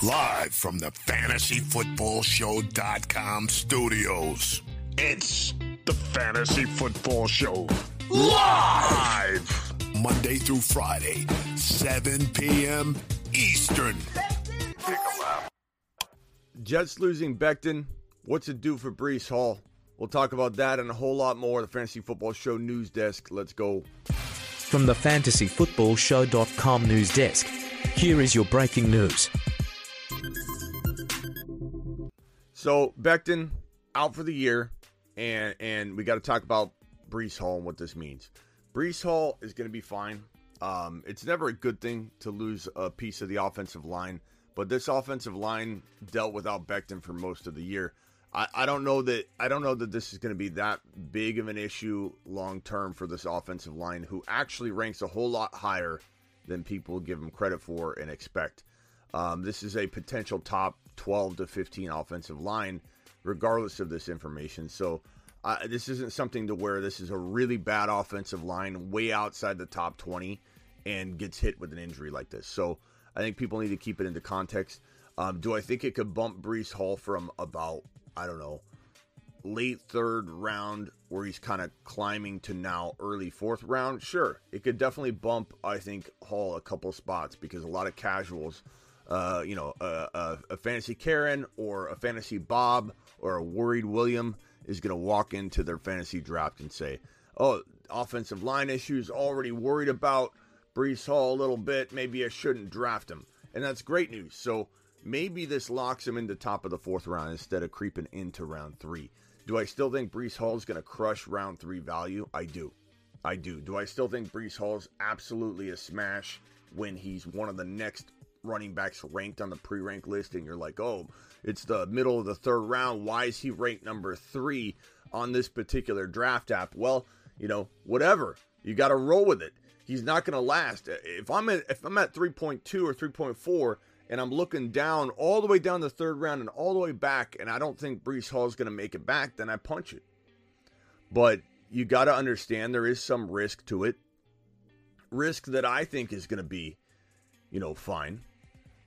Live from the fantasyfootballshow.com studios. It's the Fantasy Football Show. Live! Monday through Friday, 7 p.m. Eastern. Jets losing Becton. What's it do for Breece Hall? We'll talk about that and a whole lot more. The Fantasy Football Show news desk. Let's go. From the fantasyfootballshow.com news desk, here is your breaking news. So Becton out for the year, and and we got to talk about Breece Hall and what this means. Breece Hall is going to be fine. Um, it's never a good thing to lose a piece of the offensive line, but this offensive line dealt without Becton for most of the year. I, I don't know that I don't know that this is going to be that big of an issue long term for this offensive line, who actually ranks a whole lot higher than people give them credit for and expect. Um, this is a potential top 12 to 15 offensive line, regardless of this information. So uh, this isn't something to where this is a really bad offensive line way outside the top 20 and gets hit with an injury like this. So I think people need to keep it into context. Um, do I think it could bump Breece Hall from about, I don't know, late third round where he's kind of climbing to now early fourth round? Sure. It could definitely bump, I think, Hall a couple spots because a lot of casuals – uh, you know, a, a, a, fantasy Karen or a fantasy Bob or a worried William is going to walk into their fantasy draft and say, "Oh, offensive line issues. Already worried about Breece Hall a little bit. Maybe I shouldn't draft him." And that's great news. So maybe this locks him into the top of the fourth round instead of creeping into round three. Do I still think Breece Hall is going to crush round three value? I do. I do. Do I still think Breece Hall's absolutely a smash when he's one of the next running backs ranked on the pre rank list, and you're like, oh, it's the middle of the third round. Why is he ranked number three on this particular draft app? Well, you know, whatever. You got to roll with it. He's not going to last. If I'm at if I'm at 3.2 or 3.4 and I'm looking down all the way down the third round and all the way back, and I don't think Breece Hall is going to make it back, then I punch it. But you got to understand there is some risk to it. Risk that I think is going to be, you know, fine.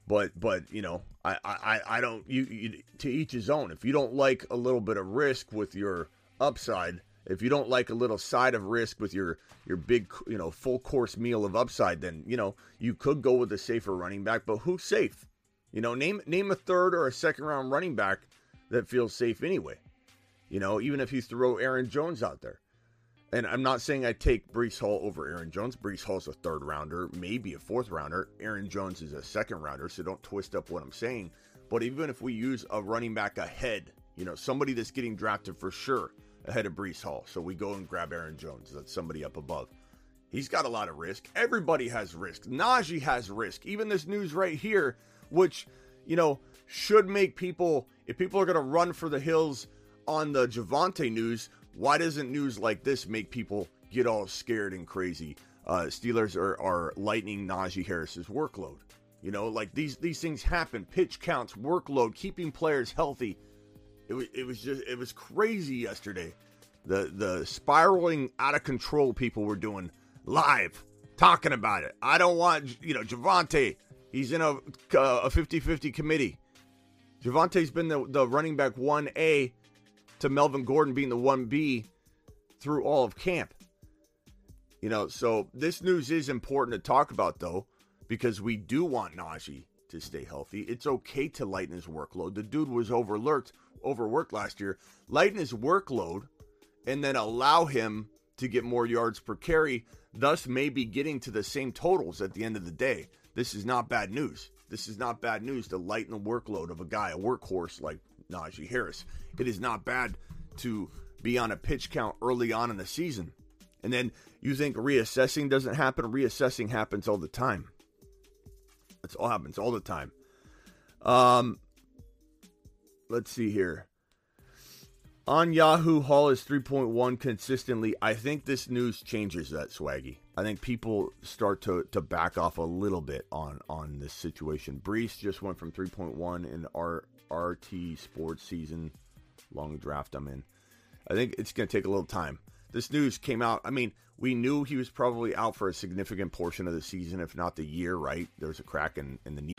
But but you know, I I I don't you, you to each his own. If you don't like a little bit of risk with your upside, if you don't like a little side of risk with your your big you know full course meal of upside, then you know you could go with a safer running back. But who's safe? You know, name name a third or a second round running back that feels safe anyway. You know, even if you throw Aaron Jones out there. And I'm not saying I take Breece Hall over Aaron Jones. Breece Hall's a third rounder, maybe a fourth rounder. Aaron Jones is a second rounder, so don't twist up what I'm saying. But even if we use a running back ahead, you know, somebody that's getting drafted for sure ahead of Breece Hall. So we go and grab Aaron Jones. That's somebody up above. He's got a lot of risk. Everybody has risk. Najee has risk. Even this news right here, which, you know, should make people, if people are going to run for the hills on the Javonte news, why doesn't news like this make people get all scared and crazy? Uh, Steelers are, are lightening Najee Harris's workload. You know, like these these things happen. Pitch counts, workload, keeping players healthy. It was it was just it was crazy yesterday. The the spiraling out of control people were doing live talking about it. I don't want you know Javonte. He's in a a 50-50 committee. Javonte's been the, the running back 1A to Melvin Gordon being the 1B through all of camp. You know, so this news is important to talk about, though, because we do want Najee to stay healthy. It's okay to lighten his workload. The dude was overworked, overworked last year. Lighten his workload and then allow him to get more yards per carry, thus maybe getting to the same totals at the end of the day. This is not bad news. This is not bad news to lighten the workload of a guy, a workhorse like Najee Harris. It is not bad to be on a pitch count early on in the season. And then you think reassessing doesn't happen. Reassessing happens all the time. That's all happens all the time. Um, let's see here. On Yahoo, Hall is 3.1 consistently. I think this news changes that, Swaggy. I think people start to, to back off a little bit on, on this situation. Breece just went from 3.1 in our RT Sports season long draft I'm in. I think it's going to take a little time. This news came out. I mean, we knew he was probably out for a significant portion of the season, if not the year, right? There's a crack in, in the knee.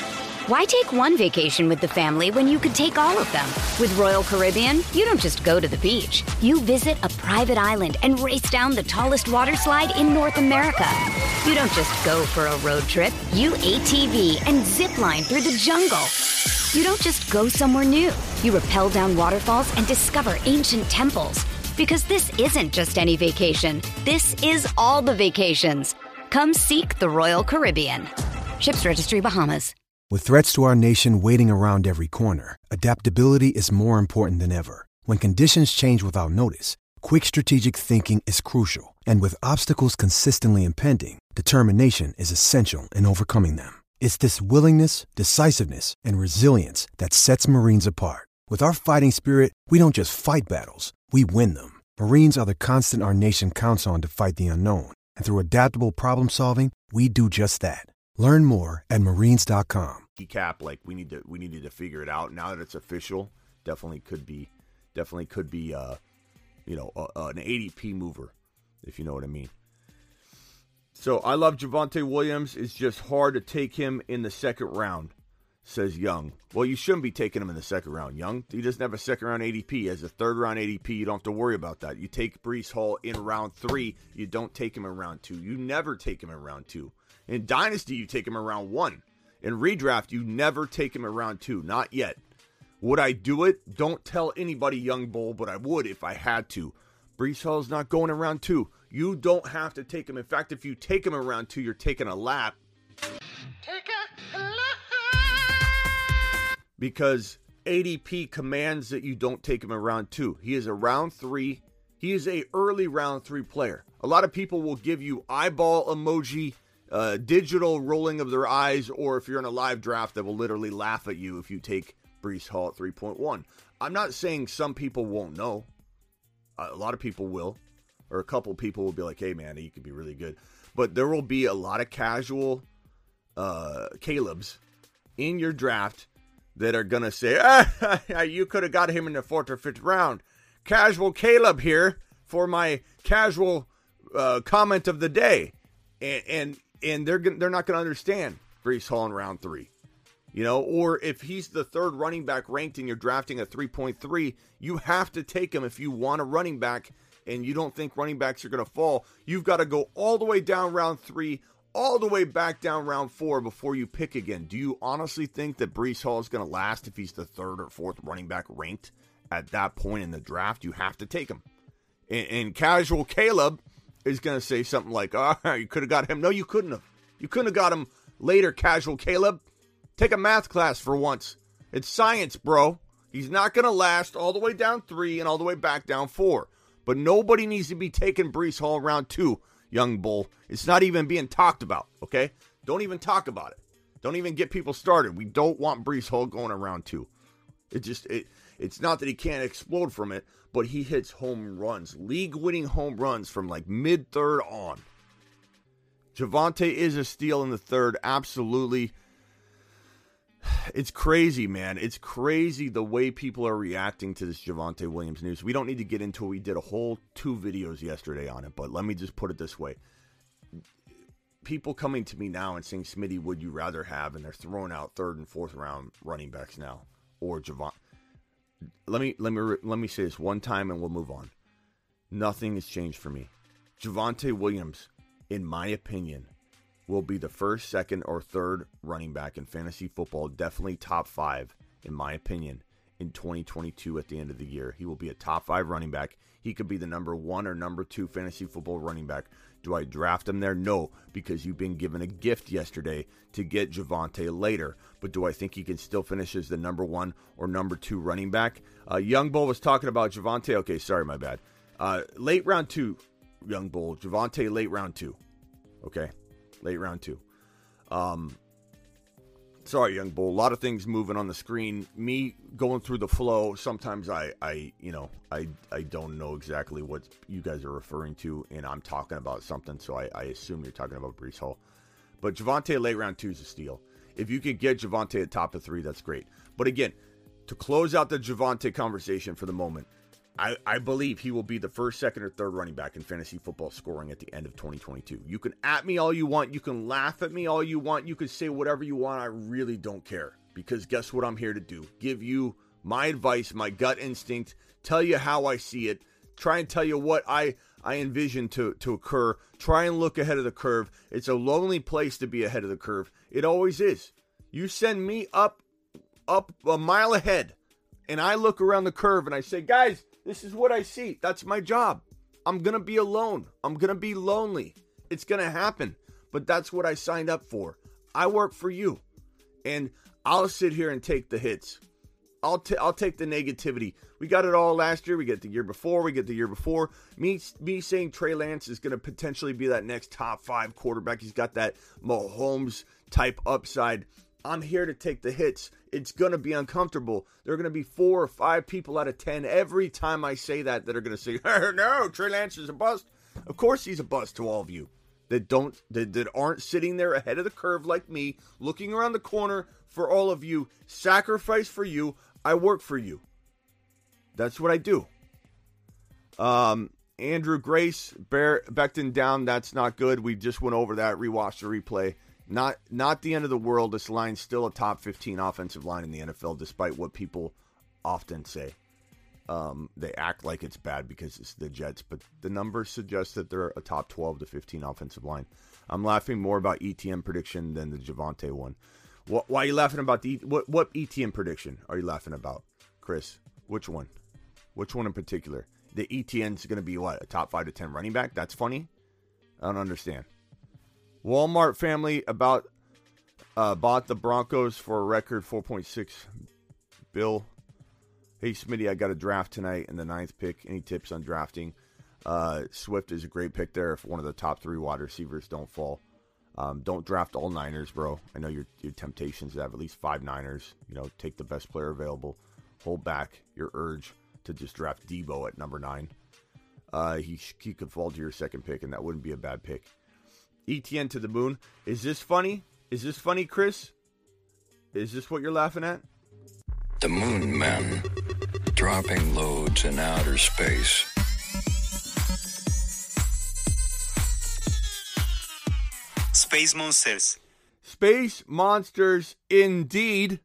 Why take one vacation with the family when you could take all of them? With Royal Caribbean, you don't just go to the beach. You visit a private island and race down the tallest water slide in North America. You don't just go for a road trip. You ATV and zip line through the jungle. You don't just go somewhere new. You rappel down waterfalls and discover ancient temples. Because this isn't just any vacation. This is all the vacations. Come seek the Royal Caribbean. Ships Registry Bahamas. With threats to our nation waiting around every corner, adaptability is more important than ever. When conditions change without notice, quick strategic thinking is crucial. And with obstacles consistently impending, determination is essential in overcoming them. It's this willingness, decisiveness, and resilience that sets Marines apart. With our fighting spirit, we don't just fight battles, we win them. Marines are the constant our nation counts on to fight the unknown. And through adaptable problem solving, we do just that. Learn more at marines.com. cap like we need to we needed to figure it out now that it's official definitely could be definitely could be uh you know uh, an adp mover if you know what i mean so i love Javonte williams it's just hard to take him in the second round says young well you shouldn't be taking him in the second round young he doesn't have a second round adp as a third round adp you don't have to worry about that you take Breece hall in round three you don't take him in round two you never take him in round two in dynasty you take him in round one in redraft, you never take him around two. Not yet. Would I do it? Don't tell anybody, Young Bull, but I would if I had to. Breece Hall's not going around two. You don't have to take him. In fact, if you take him around two, you're taking a lap. Take a lap. Because ADP commands that you don't take him around two. He is a round three. He is a early round three player. A lot of people will give you eyeball emoji uh, digital rolling of their eyes, or if you're in a live draft, that will literally laugh at you if you take Breece Hall at 3.1. I'm not saying some people won't know. A lot of people will, or a couple people will be like, "Hey, man, he could be really good," but there will be a lot of casual uh, Caleb's in your draft that are gonna say, ah, "You could have got him in the fourth or fifth round." Casual Caleb here for my casual uh, comment of the day, and, and and they're they're not going to understand Breece Hall in round three. You know, or if he's the third running back ranked and you're drafting a 3.3, you have to take him if you want a running back and you don't think running backs are going to fall. You've got to go all the way down round three, all the way back down round four before you pick again. Do you honestly think that Breece Hall is going to last if he's the third or fourth running back ranked at that point in the draft? You have to take him. And, and casual Caleb is going to say something like, "Oh, you could have got him." No, you couldn't have. You couldn't have got him later, casual Caleb. Take a math class for once. It's science, bro. He's not going to last all the way down three and all the way back down four. But nobody needs to be taking Breece Hall round two, young bull. It's not even being talked about, okay? Don't even talk about it. Don't even get people started. We don't want Breece Hall going around two. It just it it's not that he can't explode from it, but he hits home runs, league winning home runs from like mid third on. Javonte is a steal in the third, absolutely. It's crazy, man. It's crazy the way people are reacting to this Javonte Williams news. We don't need to get into it. We did a whole two videos yesterday on it, but let me just put it this way. People coming to me now and saying, Smitty, would you rather have? And they're throwing out third and fourth round running backs now or Javon let me let me let me say this one time and we'll move on. Nothing has changed for me. Javonte Williams, in my opinion, will be the first, second, or third running back in fantasy football. Definitely top five, in my opinion, in 2022 at the end of the year. He will be a top five running back. He could be the number one or number two fantasy football running back. Do I draft him there? No, because you've been given a gift yesterday to get Javonte later. But do I think he can still finish as the number one or number two running back? Uh, Young Bull was talking about Javonte. Okay, sorry, my bad. Uh, late round two, Young Bull. Javonte, late round two. Okay, late round two. Um, Sorry, young bull. A lot of things moving on the screen. Me going through the flow. Sometimes I, I, you know, I, I don't know exactly what you guys are referring to, and I'm talking about something, so I, I assume you're talking about Breece Hall. But Javonte late round two is a steal. If you could get Javonte at top of three, that's great. But again, to close out the Javonte conversation for the moment, I, I believe he will be the first, second, or third running back in fantasy football scoring at the end of 2022. You can at me all you want. You can laugh at me all you want. You can say whatever you want. I really don't care because guess what I'm here to do? Give you my advice, my gut instinct, tell you how I see it, try and tell you what I I envision to to occur. Try and look ahead of the curve. It's a lonely place to be ahead of the curve. It always is. You send me up up a mile ahead and I look around the curve and I say, "Guys, this is what I see. That's my job. I'm going to be alone. I'm going to be lonely. It's going to happen. But that's what I signed up for. I work for you. And I'll sit here and take the hits. I'll, t- I'll take the negativity. We got it all last year. We get the year before. We get the year before. Me me saying Trey Lance is going to potentially be that next top five quarterback. He's got that Mahomes type upside. I'm here to take the hits. It's going to be uncomfortable. There are going to be four or five people out of 10 every time I say that that are going to say, no, Trey Lance is a bust. Of course he's a bust to all of you that don't that, that aren't sitting there ahead of the curve like me, looking around the corner for all of you, sacrifice for you. I work for you. That's what I do. Um, Andrew Grace, Bear Becton down. That's not good. We just went over that. Rewatched the replay. Not not the end of the world. This line's still a top 15 offensive line in the NFL, despite what people often say. Um, they act like it's bad because it's the Jets, but the numbers suggest that they're a top 12 to 15 offensive line. I'm laughing more about ETN prediction than the Javonte one. What, why are you laughing about the what? What ETN prediction are you laughing about, Chris? Which one? Which one in particular? The ETN's going to be what a top five to ten running back? That's funny. I don't understand. Walmart family about uh, bought the Broncos for a record 4.6 bill. Hey Smitty, I got a draft tonight in the ninth pick. Any tips on drafting? Uh, Swift is a great pick there if one of the top three wide receivers don't fall. Um, don't draft all Niners, bro. I know your your temptations to have at least five Niners. You know, take the best player available. Hold back your urge to just draft Deebo at number nine. Uh, he he could fall to your second pick, and that wouldn't be a bad pick. ETN to the moon. Is this funny? Is this funny, Chris? Is this what you're laughing at? The moon men dropping loads in outer space. Space Monsters. Space monsters indeed.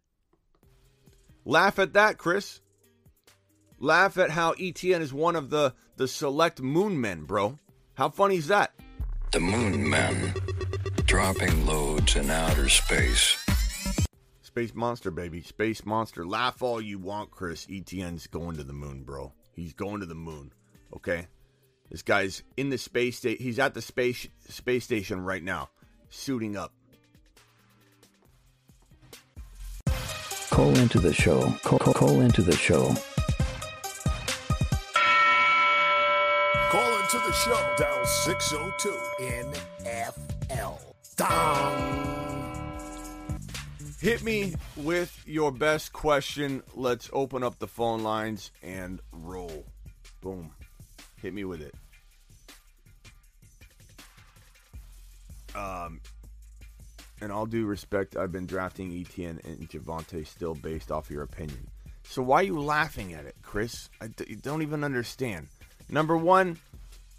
Laugh at that, Chris. Laugh at how ETN is one of the the select moon men, bro. How funny is that? The moon men dropping loads in outer space. Space monster, baby. Space monster. Laugh all you want, Chris. ETN's going to the moon, bro. He's going to the moon. Okay? This guy's in the space station. He's at the space space station right now, suiting up. Call into the show. Call, call, call into the show. Into the show. Dial 602 NFL. Down. Hit me with your best question. Let's open up the phone lines and roll. Boom. Hit me with it. Um, and all due respect, I've been drafting ETN and Javonte still based off your opinion. So why are you laughing at it, Chris? I d- don't even understand. Number one,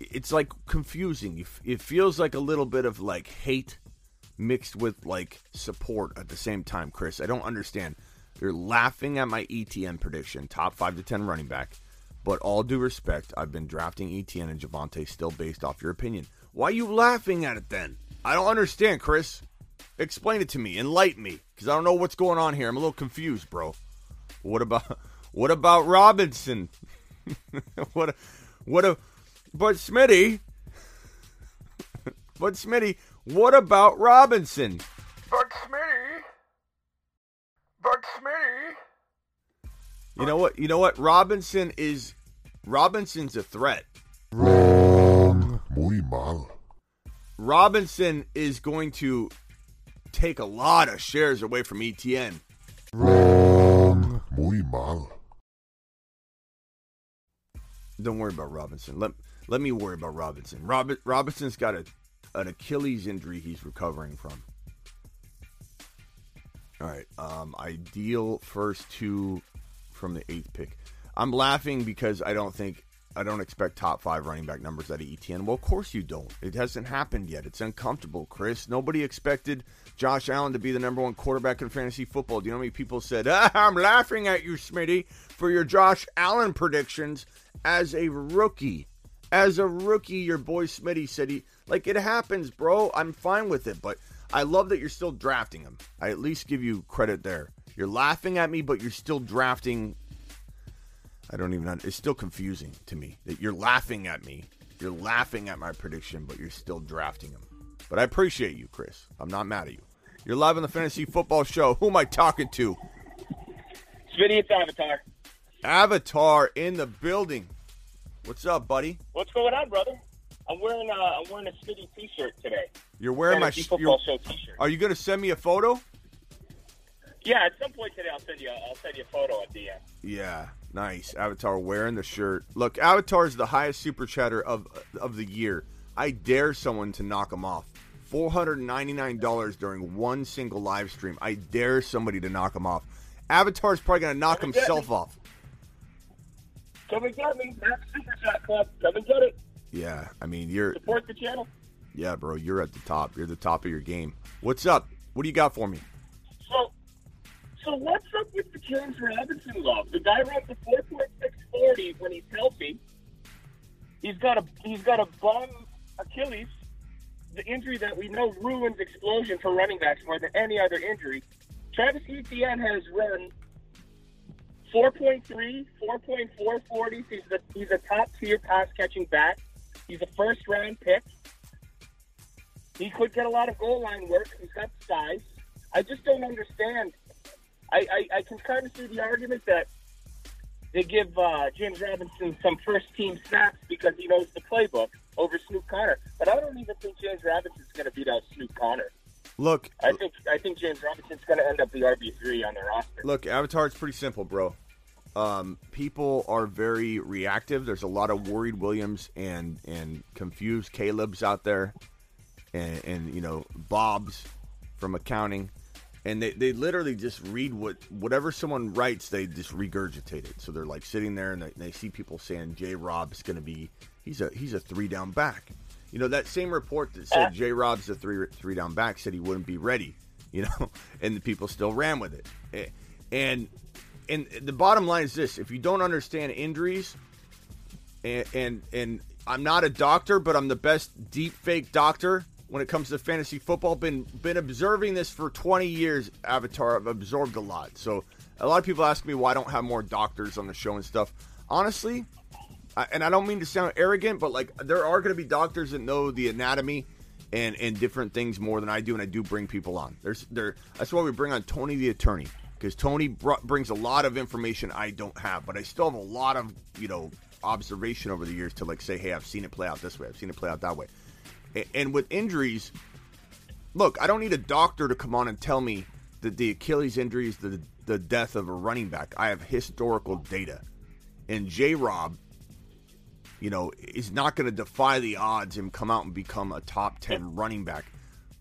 it's like confusing. It feels like a little bit of like hate mixed with like support at the same time, Chris. I don't understand. You're laughing at my ETN prediction, top five to ten running back. But all due respect, I've been drafting ETN and Javonte still based off your opinion. Why are you laughing at it then? I don't understand, Chris. Explain it to me. Enlighten me, because I don't know what's going on here. I'm a little confused, bro. What about what about Robinson? what? A, what a? But Smitty. but Smitty, what about Robinson? But Smitty. But Smitty. You know what? You know what? Robinson is Robinson's a threat. Wrong. Muy mal. Robinson is going to take a lot of shares away from ETN. Wrong. Muy mal. Don't worry about Robinson. Let let me worry about Robinson. Robin, Robinson's got a an Achilles injury he's recovering from. All right. Um, ideal first two from the eighth pick. I'm laughing because I don't think I don't expect top five running back numbers out of ETN. Well, of course you don't. It hasn't happened yet. It's uncomfortable, Chris. Nobody expected Josh Allen to be the number one quarterback in fantasy football. Do you know how many people said, ah, "I'm laughing at you, Smitty, for your Josh Allen predictions as a rookie"? As a rookie, your boy Smitty said he like it happens, bro. I'm fine with it, but I love that you're still drafting him. I at least give you credit there. You're laughing at me, but you're still drafting. I don't even. It's still confusing to me that you're laughing at me. You're laughing at my prediction, but you're still drafting him. But I appreciate you, Chris. I'm not mad at you. You're live on the Fantasy Football Show. Who am I talking to? Smitty, it's Avatar. Avatar in the building. What's up, buddy? What's going on, brother? I'm wearing uh, I'm wearing a Smitty T-shirt today. You're wearing my Fantasy sh- football you're- show T-shirt. Are you going to send me a photo? Yeah, at some point today, I'll send you I'll send you a photo at the end. Yeah, nice. Avatar wearing the shirt. Look, Avatar is the highest super chatter of of the year. I dare someone to knock him off. Four hundred ninety nine dollars during one single live stream. I dare somebody to knock him off. Avatar's probably knock Come and get himself off. Come and get me, Max Super Chat Club. Come and get it. Yeah, I mean you're Support the channel. yeah, bro. You're at the top. You're the top of your game. What's up? What do you got for me? So, so what's up with the James Robinson love? The guy runs a four point six forty when he's healthy. He's got a he's got a bum Achilles, the injury that we know ruins explosion for running backs more than any other injury. Travis Etienne has run 4.3, 4.4 40s. He's the he's a top tier pass catching back. He's a first round pick. He could get a lot of goal line work. He's got size. I just don't understand. I, I, I can kind of see the argument that they give uh, James Robinson some first team snaps because he knows the playbook over Snoop Conner. But I don't even think James Robinson's going to beat out Snoop Conner. Look, I think I think James Robinson's going to end up the RB three on the roster. Look, Avatar, it's pretty simple, bro. Um, people are very reactive. There's a lot of worried Williams and and confused Caleb's out there, and, and you know Bob's from accounting, and they, they literally just read what whatever someone writes, they just regurgitate it. So they're like sitting there and they, they see people saying J. Rob's going to be he's a he's a three down back. You know that same report that said J. Rob's a three three down back said he wouldn't be ready. You know, and the people still ran with it. And and the bottom line is this: if you don't understand injuries, and and, and I'm not a doctor, but I'm the best deep fake doctor when it comes to fantasy football. Been been observing this for 20 years. Avatar, I've absorbed a lot. So a lot of people ask me why I don't have more doctors on the show and stuff. Honestly, and I don't mean to sound arrogant, but like there are going to be doctors that know the anatomy and and different things more than I do, and I do bring people on. There's there. That's why we bring on Tony the attorney because Tony br- brings a lot of information I don't have, but I still have a lot of you know observation over the years to like say, hey, I've seen it play out this way, I've seen it play out that way, A- and with injuries, look, I don't need a doctor to come on and tell me that the Achilles injury is the the death of a running back. I have historical data, and J. Rob you know, is not going to defy the odds and come out and become a top 10 running back.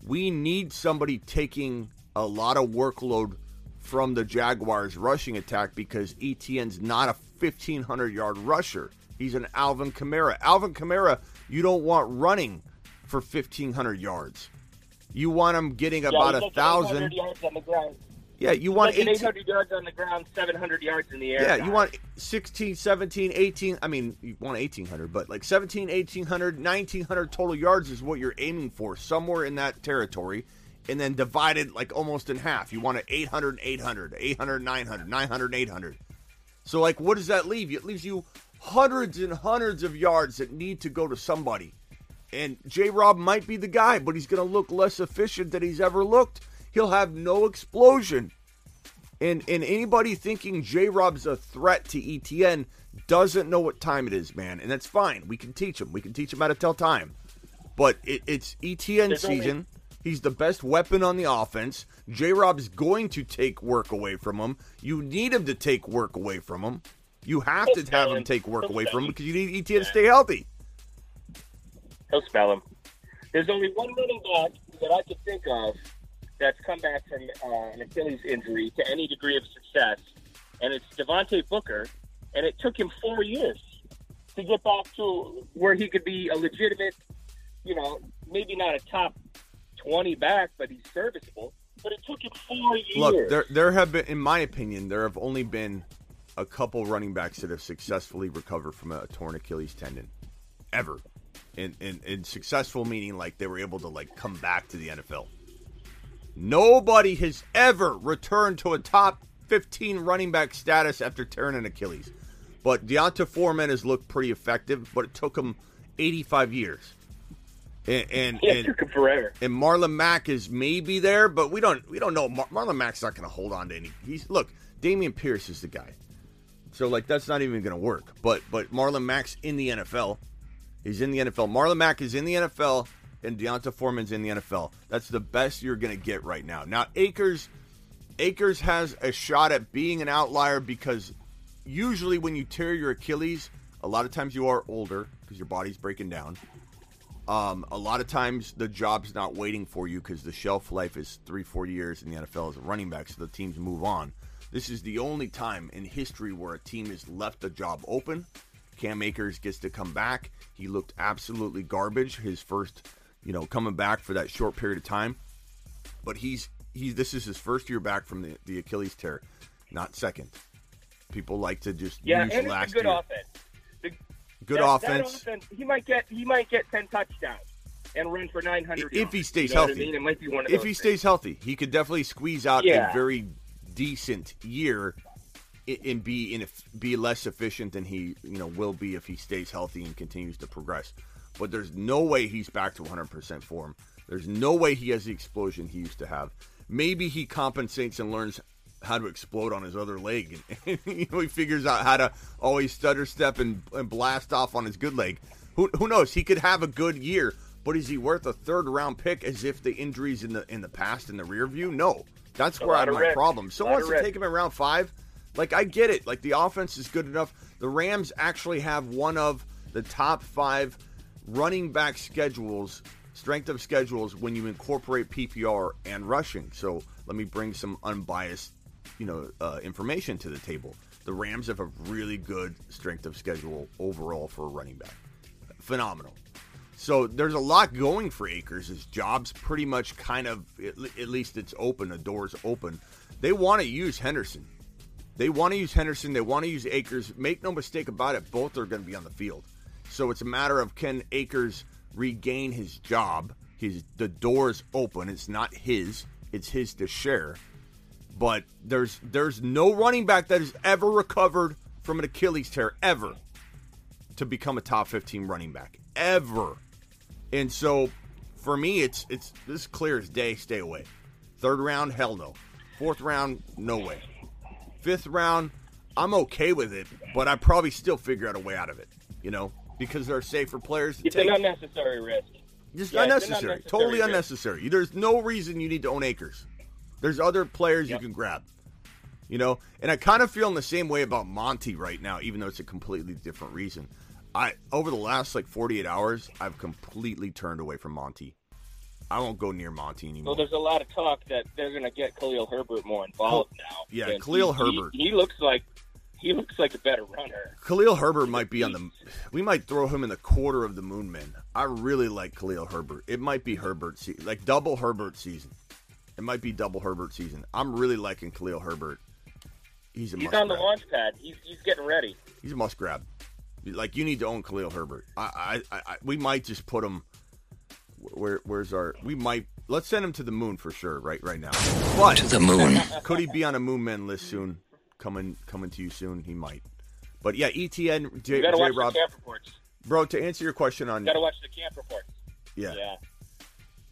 We need somebody taking a lot of workload from the Jaguars rushing attack because ETN's not a 1500 yard rusher. He's an Alvin Kamara. Alvin Kamara, you don't want running for 1500 yards. You want him getting Yeah, about a thousand. yards on the ground. Yeah, you want like 18 800 yards on the ground, 700 yards in the air. Yeah, guy. you want 16, 17, 18. I mean, you want 1,800, but like 17, 1,800, 1,900 total yards is what you're aiming for, somewhere in that territory. And then divided like almost in half. You want an 800, 800, 800, 900, 900, 800. So, like, what does that leave you? It leaves you hundreds and hundreds of yards that need to go to somebody. And J Rob might be the guy, but he's going to look less efficient than he's ever looked. He'll have no explosion. And and anybody thinking J Rob's a threat to ETN doesn't know what time it is, man. And that's fine. We can teach him. We can teach him how to tell time. But it, it's ETN There's only- season. He's the best weapon on the offense. J Rob's going to take work away from him. You need him to take work away from him. You have to have him take work away from him because you need ETN to stay healthy. He'll spell him. There's only one running back that I could think of that's come back from uh, an Achilles injury to any degree of success, and it's Devontae Booker, and it took him four years to get back to where he could be a legitimate, you know, maybe not a top 20 back, but he's serviceable. But it took him four years. Look, there there have been, in my opinion, there have only been a couple running backs that have successfully recovered from a torn Achilles tendon, ever. And, and, and successful meaning like they were able to like come back to the NFL. Nobody has ever returned to a top 15 running back status after tearing an Achilles. But D'Onta Foreman has looked pretty effective, but it took him 85 years. And and, Yeah, and, took him forever. and Marlon Mack is maybe there, but we don't we don't know. Mar- Marlon Mack's not going to hold on to any. He's look, Dameon Pierce is the guy, so like that's not even going to work. But but Marlon Mack's in the NFL. He's in the NFL. Marlon Mack is in the NFL, and D'Onta Foreman's in the NFL. That's the best you're going to get right now. Now Akers, Akers has a shot at being an outlier because usually when you tear your Achilles, a lot of times you are older because your body's breaking down. Um, a lot of times the job's not waiting for you because the shelf life is three, four years in the NFL as a running back, so the teams move on. This is the only time in history where a team has left a job open. Cam Akers gets to come back. He looked absolutely garbage his first, you know, coming back for that short period of time. But he's he's this is his first year back from the, the Achilles tear, not second. People like to just Yeah, use and it's a good year. offense. The, Good that- offense. That offense. He might get he might get ten touchdowns and run for nine hundred. if he stays you know healthy. I mean? It might be one of if he things. stays healthy, he could definitely squeeze out Yeah. a very decent year and be in be less efficient than he you know will be if he stays healthy and continues to progress. But there's no way he's back to 100% form. There's no way he has the explosion he used to have. Maybe he compensates and learns how to explode on his other leg, and you know, he figures out how to always stutter step and, and blast off on his good leg. Who, who knows? He could have a good year, but is he worth a third round pick? As if the injuries in the in the past in the rear view? No, that's A where I have my problem. Someone wants to take him in round five. Like I get it. Like the offense is good enough. The Rams actually have one of the top five running back schedules, strength of schedules when you incorporate PPR and rushing. So let me bring some unbiased, you know, uh, information to the table. The Rams have a really good strength of schedule overall for a running back. Phenomenal. So there's a lot going for Akers. His job's pretty much kind of, at least it's open. The door's open. They want to use Henderson. They want to use Henderson. They want to use Akers. Make no mistake about it, both are going to be on the field. So it's a matter of can Akers regain his job? His the door's open. It's not his. It's his to share. But there's there's no running back that has ever recovered from an Achilles tear ever to become a top 15 running back ever. And so for me it's it's this clear as day stay away. Third round hell no. Fourth round no way. Fifth round I'm okay with it, but I probably still figure out a way out of it, you know, because there are safer players to It's take. an unnecessary risk. Just Yeah, it's unnecessary. unnecessary Totally risk. unnecessary. There's no reason you need to own Akers. There's other players you can grab. You know, and I kind of feel in the same way about Monty right now, even though it's a completely different reason. I over the last like 48 hours, I've completely turned away from Monty. I won't go near Monty anymore. Well, there's a lot of talk that they're going to get Khalil Herbert more involved now. yeah, Khalil he- he- Herbert. He, looks like he looks like a better runner. Khalil Herbert might be on the. We might throw him in the quarter of the Moon Men. I really like Khalil Herbert. It might be Herbert se- like double Herbert season. It might be double Herbert season. I'm really liking Khalil Herbert. He's a He's must on the launch pad. He's he's getting ready. He's a must grab. Like you need to own Khalil Herbert. I, I, I, I we might just put him. Where, where's our? We might let's send him to the moon for sure. Right, right now. But To the moon. Could he be on a Moon Men list soon? Coming, coming to you soon. He might. But yeah, ETN J, You got to J watch Rob, the camp reports. bro. To answer your question on Got to watch the camp reports. yeah, Yeah.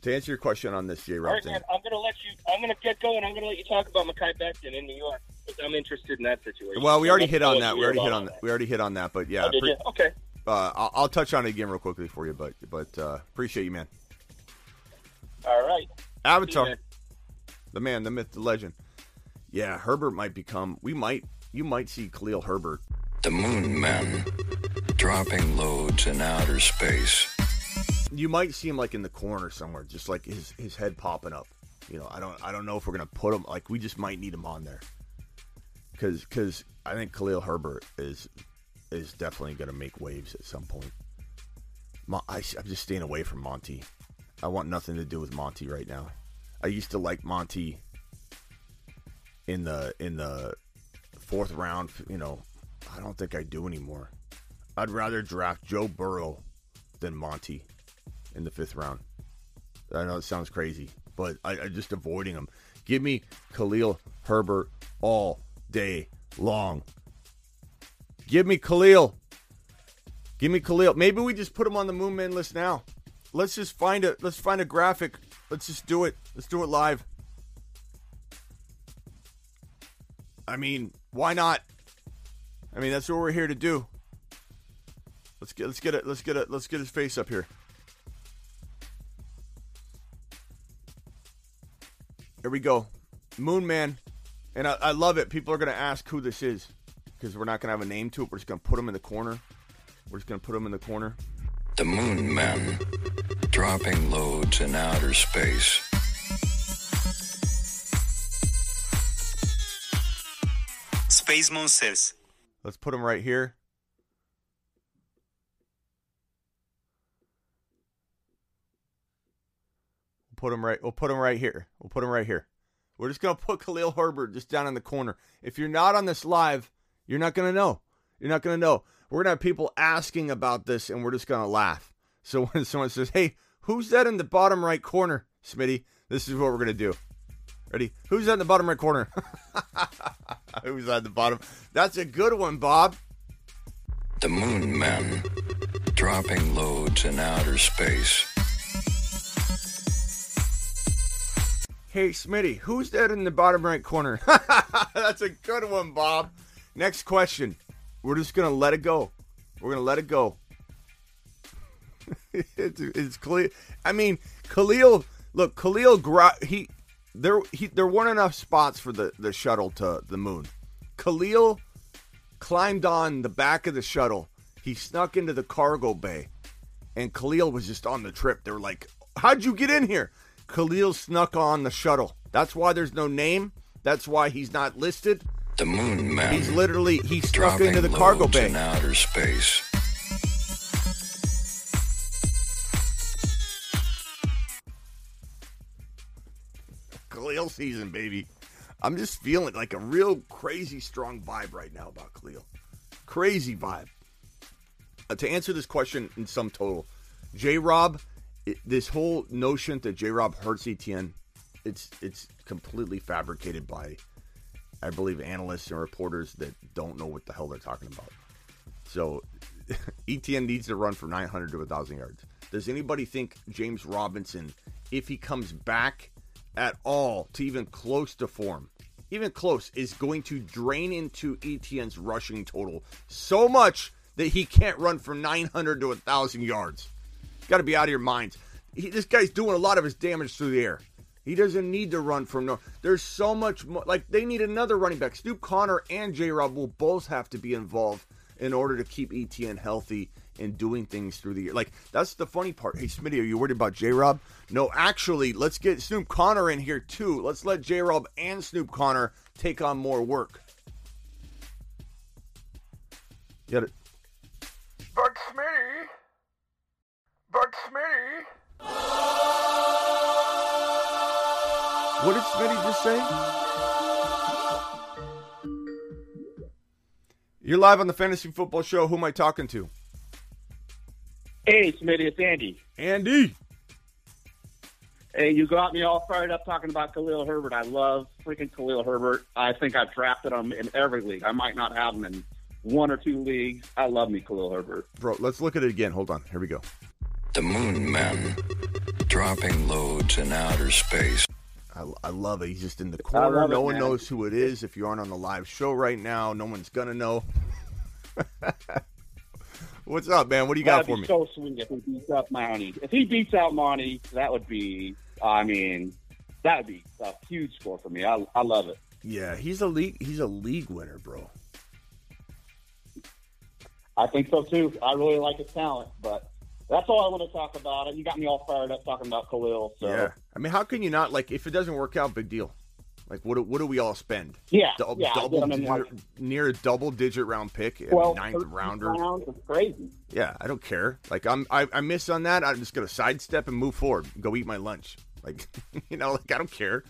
to answer your question on this J Rob right, man. I'm gonna let you. I'm gonna get going. I'm gonna let you talk about Mekhi Becton in New York. I'm interested in that situation. Well, we already hit on that. We already hit on that. We already hit on that. But yeah, Oh, pre- Okay. uh, I'll, I'll touch on it again real quickly for you. But but uh, appreciate you, man. All right. Avatar. Yeah. The man, the myth, the legend. Yeah, Herbert might become. We might. You might see Khalil Herbert. The Moon Men, dropping loads in outer space. You might see him like in the corner somewhere, just like his his head popping up. You know, I don't I don't know if we're gonna put him like we just might need him on there. Cause cause I think Khalil Herbert is is definitely gonna make waves at some point. I, I'm just staying away from Monty. I want nothing to do with Monty right now. I used to like Monty in the in the fourth round. You know, I don't think I do anymore. I'd rather draft Joe Burrow than Monty in the fifth round. I know it sounds crazy, but I, I just avoiding him. Give me Khalil Herbert all day long. Give me Khalil. Give me Khalil. Maybe we just put him on the Moon Man list now. Let's just find a let's find a graphic. Let's just do it. Let's do it live. I mean, why not? I mean, that's what we're here to do. Let's get let's get it let's get it let's get his face up here. Here we go. Moon Man. And I, I love it. People are to ask who this is because we're not to have a name to it. We're just to put him in the corner. We're just to put him in the corner. The Moon Man, dropping loads in outer space. Space Monsters. Let's put him right here. We'll put him right. We'll put him right here. We'll put him right here. We're just gonna put Khalil Herbert just down in the corner. If you're not on this live, you're not gonna know. You're not gonna know. We're gonna have people asking about this, and we're just gonna laugh. So when someone says, "Hey, who's that in the bottom right corner, Smitty?" This is what we're gonna do. Ready? Who's that in the bottom right corner? who's that in the bottom? That's a good one, Bob. The Moon Men, dropping loads in outer space. Hey, Smitty, who's that in the bottom right corner? That's a good one, Bob. Next question. We're just gonna let it go. We're gonna let it go. it's, it's clear. I mean, Khalil. Look, Khalil. He there. He there weren't enough spots for the the shuttle to the moon. Khalil climbed on the back of the shuttle. He snuck into the cargo bay, and Khalil was just on the trip. They were like, "How'd you get in here?" Khalil snuck on the shuttle. That's why there's no name. That's why he's not listed. The Moon Men, He's literally he snuck into the cargo bay. in outer space. Khalil season, baby. I'm just feeling like a real crazy strong vibe right now about Khalil. Crazy vibe. Uh, to answer this question in sum total, J Rob, this whole notion that J Rob hurts ETN, it's it's completely fabricated by, I believe, analysts and reporters that don't know what the hell they're talking about. So, ETN needs to run for 900 to 1,000 yards. Does anybody think James Robinson, if he comes back at all to even close to form, even close, is going to drain into ETN's rushing total so much that he can't run for 900 to 1,000 yards? Got to be out of your minds. He, this guy's doing a lot of his damage through the air. He doesn't need to run from no. There's so much more. Like they need another running back. Snoop Conner and J. Rob will both have to be involved in order to keep ETN healthy and doing things through the year. Like that's the funny part. Hey Smitty, are you worried about J. Rob? No, actually, let's get Snoop Conner in here too. Let's let J. Rob and Snoop Conner take on more work. Get it? But Smitty, but Smitty, What did Smitty just say? You're live on the Fantasy Football Show. Who am I talking to? Hey, Smitty, it's Andy. Andy. Hey, you got me all fired up talking about Khalil Herbert. I love freaking Khalil Herbert. I think I've drafted him in every league. I might not have him in one or two leagues. I love me Khalil Herbert. Bro, let's look at it again. Hold on. Here we go. The Moon Men, dropping loads in outer space. I, I love it. He's just in the corner. No it, one man. knows who it is. If you aren't on the live show right now, no one's gonna know. What's up, man? What do you got That'd for me? so sweet if he beats out Monty. If he beats out Monty, that would be I mean, that would be a huge score for me. I, I love it. Yeah, he's a league. He's a league winner, bro. I think so too. I really like his talent, but that's all I want to talk about. You got me all fired up talking about Khalil. So Yeah, I mean, how can you not like if it doesn't work out? Big deal. Like, what do, what do we all spend? Yeah, yeah, double get 'em in, digit- like- near a double digit round pick, a Twelve, ninth 13 rounder. rounds is crazy. Yeah, I don't care. Like I'm, I, I miss on that. I'm just gonna sidestep and move forward. Go eat my lunch. Like, you know, like I don't care.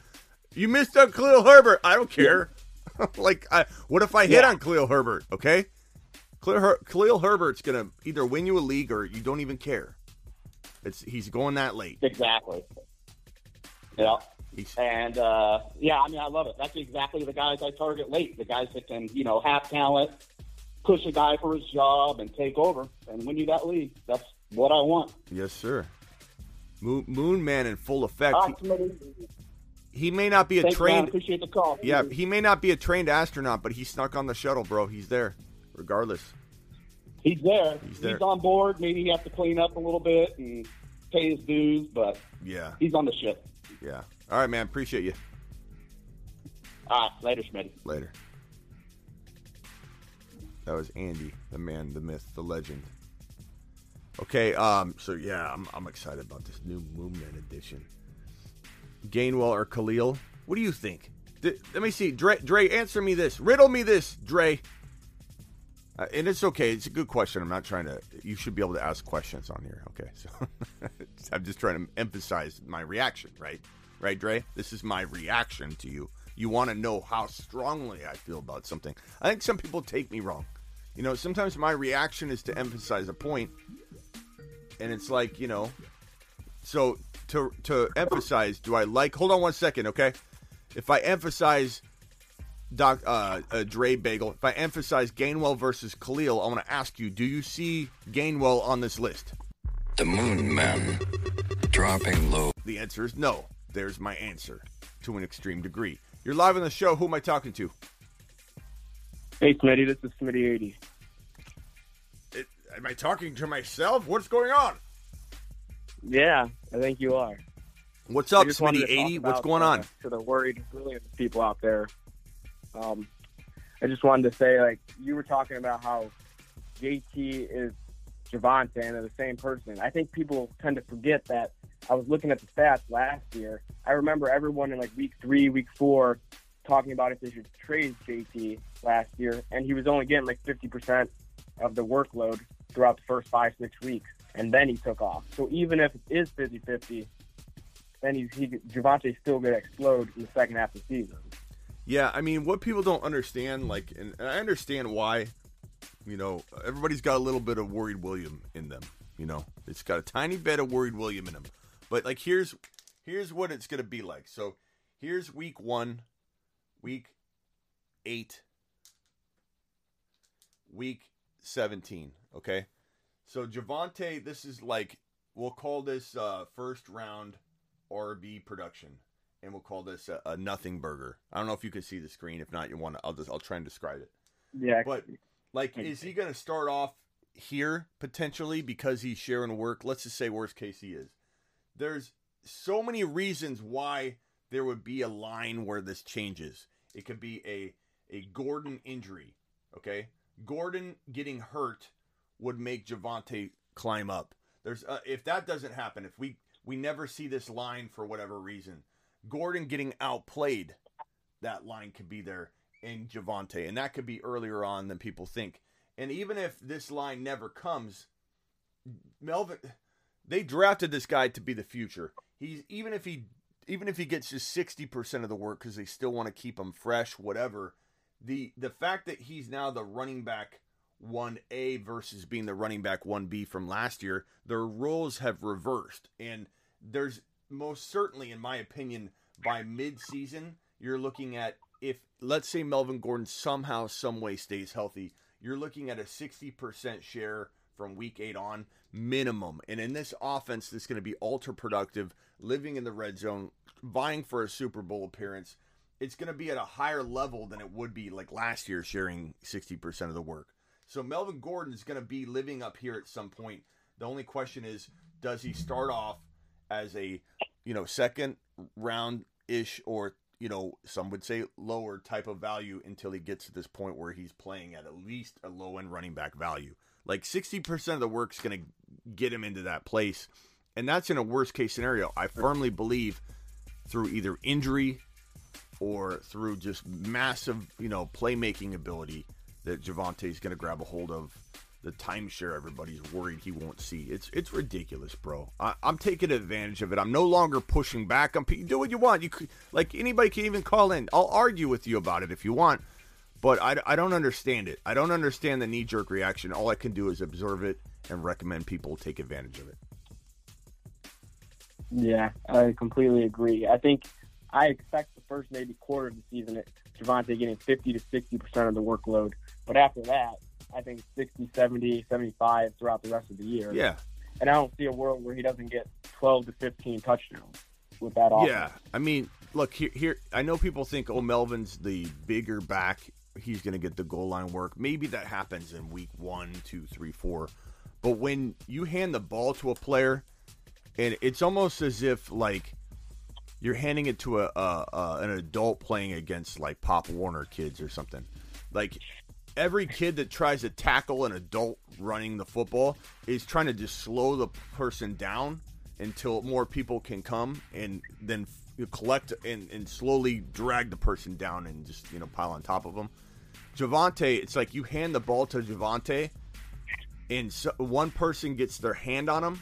You missed on Khalil Herbert. I don't care. like, I, what if I hit Yeah. on Khalil Herbert? Okay, Khalil, Her- Khalil Herbert's gonna either win you a league or you don't even care. It's he's going that late. Exactly. Yeah. And uh, yeah, I mean, I love it. That's exactly the guys I target late. The guys that can, you know, have talent, push a guy for his job, and take over and win you that league. That's what I want. yes, sir. Moon, Moon Man in full effect. He- right, he may not be a Thanks, man. trained Appreciate the call. Yeah, he may not be a trained astronaut, but he snuck on the shuttle, bro. He's there, regardless. He's there. He's there. He's, on board. Maybe he has to clean up a little bit and pay his dues, but Yeah, he's on the ship. yeah. All right, man. Appreciate you. All right, later, Smitty. Later. That was Andy, the man, the myth, the legend. Okay, um, so yeah, I'm, I'm excited about this new Moonman edition. Gainwell or Khalil? What do you think? Th- let me see. Dre, Dre, answer me this. Riddle me this, Dre. Uh, and it's okay. It's a good question. I'm not trying to. You should be able to ask questions on here. Okay, so I'm just trying to emphasize my reaction, right? Right, Dre. This is my reaction to you. You want to know how strongly I feel about something. I think some people take me wrong. You know, sometimes my reaction is to emphasize a point, and it's like you know. So to to emphasize, do I like? Hold on one second, okay? If I emphasize Doc uh, uh, Dre Bagel, if I emphasize Gainwell versus Khalil, I want to ask you: Do you see Gainwell on this list? The Moon Men. Dropping low. The answer is no. There's my answer to an extreme degree. You're live on the show. Who am I talking to? Hey, Smitty, this is Smitty80. It, am I talking to myself? What's going on? Yeah, I think you are. What's up, just wanted to Smitty talk eighty? What's going uh, on? To the worried of people out there. Um, I just wanted to say, like, you were talking about how JT is Javonte and they're the same person. I think people tend to forget that I was looking at the stats last year. I remember everyone in like week three, week four, talking about if they should trade JT last year, and he was only getting like 50% of the workload throughout the first five, six weeks, and then he took off. So even if it is 50 50, then he's, he, Javonte's still going to explode in the second half of the season. Yeah, I mean, what people don't understand, like, and and I understand why. You know, everybody's got a little bit of worried William in them. You know, it's got a tiny bit of worried William in them. But like, here's here's what it's gonna be like. So here's week one, week eight, week seventeen. Okay, so Javonte, this is like we'll call this uh, first round RB production, and we'll call this a, a nothing burger. I don't know if you can see the screen. If not, you want to. I'll just I'll try and describe it. Yeah. But like, is he going to start off here potentially because he's sharing work? Let's just say worst case he is. There's so many reasons why there would be a line where this changes. It could be a a Gordon injury. Okay, Gordon getting hurt would make Javonte climb up. There's uh, if that doesn't happen, if we we never see this line for whatever reason, Gordon getting outplayed, that line could be there in Javonte, and that could be earlier on than people think. And even if this line never comes, Melvin, they drafted this guy to be the future. He's even if he even if he gets just sixty percent of the work because they still want to keep him fresh, whatever. The the fact that he's now the running back one A versus being the running back one B from last year, their roles have reversed, and there's most certainly, in my opinion, by mid-season, you're looking at if let's say Melvin Gordon somehow, some way stays healthy, you're looking at a 60% share from week eight on minimum. And in this offense, that's going to be ultra productive, living in the red zone, vying for a Super Bowl appearance. It's going to be at a higher level than it would be like last year, sharing 60% of the work. So Melvin Gordon is going to be living up here at some point. The only question is, does he start off as a you know, second round ish or you know, some would say lower type of value until he gets to this point where he's playing at at least a low end running back value. Like 60% of the work's going to get him into that place. And that's in a worst case scenario. I firmly believe through either injury or through just massive, you know, playmaking ability that Javonte is going to grab a hold of the timeshare everybody's worried he won't see. It's it's ridiculous, bro. I, am taking advantage of it. I'm no longer pushing back. I'm do what you want. You could, like anybody can even call in. I'll argue with you about it if you want, but I, I don't understand it. I don't understand the knee jerk reaction. All I can do is observe it and recommend people take advantage of it. Yeah, I completely agree. I think I expect the first maybe quarter of the season Javonte getting 50 to 60 percent of the workload, but after that, I think 60, 70, 75 throughout the rest of the year. Yeah. And I don't see a world where he doesn't get 12 to 15 touchdowns with that offense. Yeah. I mean, look, here, here I know people think, oh, Melvin's the bigger back. He's going to get the goal line work. Maybe that happens in week one, two, three, four. But when you hand the ball to a player, and it's almost as if, like, you're handing it to a, a, a an adult playing against like Pop Warner kids or something. Like every kid that tries to tackle an adult running the football is trying to just slow the person down until more people can come and then collect and, and slowly drag the person down and just you know pile on top of them. Javonte, it's like you hand the ball to Javonte, and so one person gets their hand on him.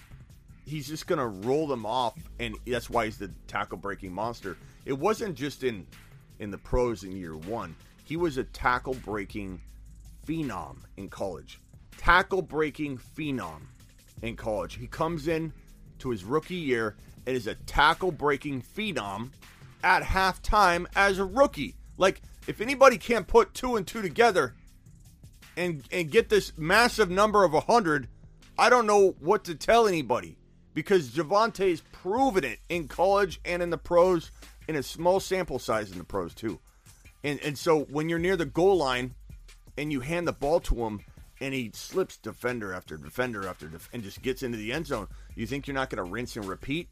He's just gonna roll them off, and that's why he's the tackle breaking monster. It wasn't just in in the pros in year one. He was a tackle breaking phenom in college. Tackle breaking phenom in college. He comes in to his rookie year and is a tackle breaking phenom at halftime as a rookie. Like, if anybody can't put two and two together and, and get this massive number of 100, I don't know what to tell anybody because Javonte's proven it in college and in the pros in a small sample size in the pros, too. And, and so when you're near the goal line, and you hand the ball to him and he slips defender after defender after def- and just gets into the end zone, you think you're not going to rinse and repeat?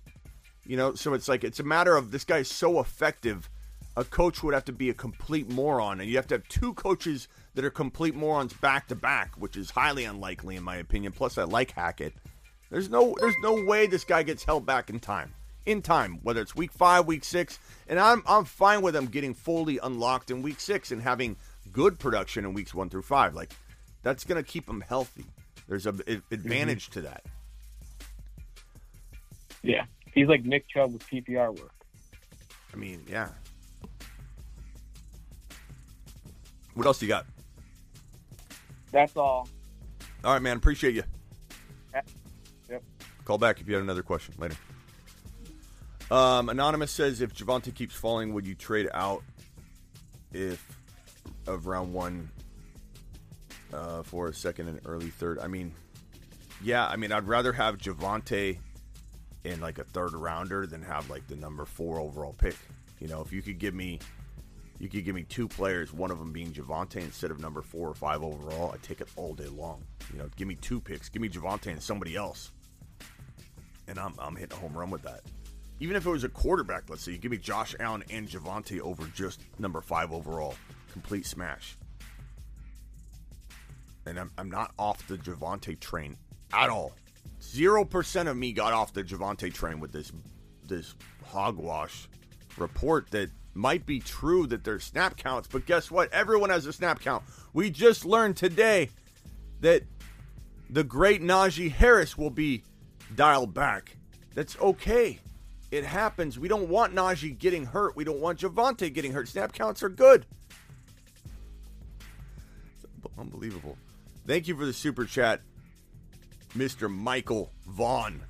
You know, so it's like it's a matter of this guy's so effective. A coach would have to be a complete moron, and you have to have two coaches that are complete morons back to back, which is highly unlikely in my opinion. Plus, I like Hackett. There's no, there's no way this guy gets held back in time. In time, whether it's week five, week six, and I'm, I'm fine with him getting fully unlocked in week six and having good production in weeks one through five. Like that's going to keep him healthy. There's a advantage mm-hmm. to that. Yeah, he's like Nick Chubb with PPR work. I mean, yeah. What else you got? That's all. All right, man. Appreciate you. Yep. Call back if you have another question later. Um, Anonymous says, if Javonte keeps falling, would you trade out if of round one uh, for a second and early third. I mean, yeah, I mean, I'd rather have Javonte in like a third rounder than have like the number four overall pick. You know, if you could give me, you could give me two players, one of them being Javonte instead of number four or five overall. I take it all day long. You know, give me two picks, give me Javonte and somebody else, and I'm I'm hitting a home run with that. Even if it was a quarterback, let's say you give me Josh Allen and Javonte over just number five overall complete smash. And I'm, I'm not off the Javonte train at all. Zero percent of me got off the Javonte train with this this hogwash report that might be true that there's snap counts, but guess what? Everyone has a snap count. We just learned today that the great Najee Harris will be dialed back. That's okay. It happens. We don't want Najee getting hurt. We don't want Javonte getting hurt. Snap counts are good. Unbelievable. Thank you for the super chat, Mr. Michael Vaughn.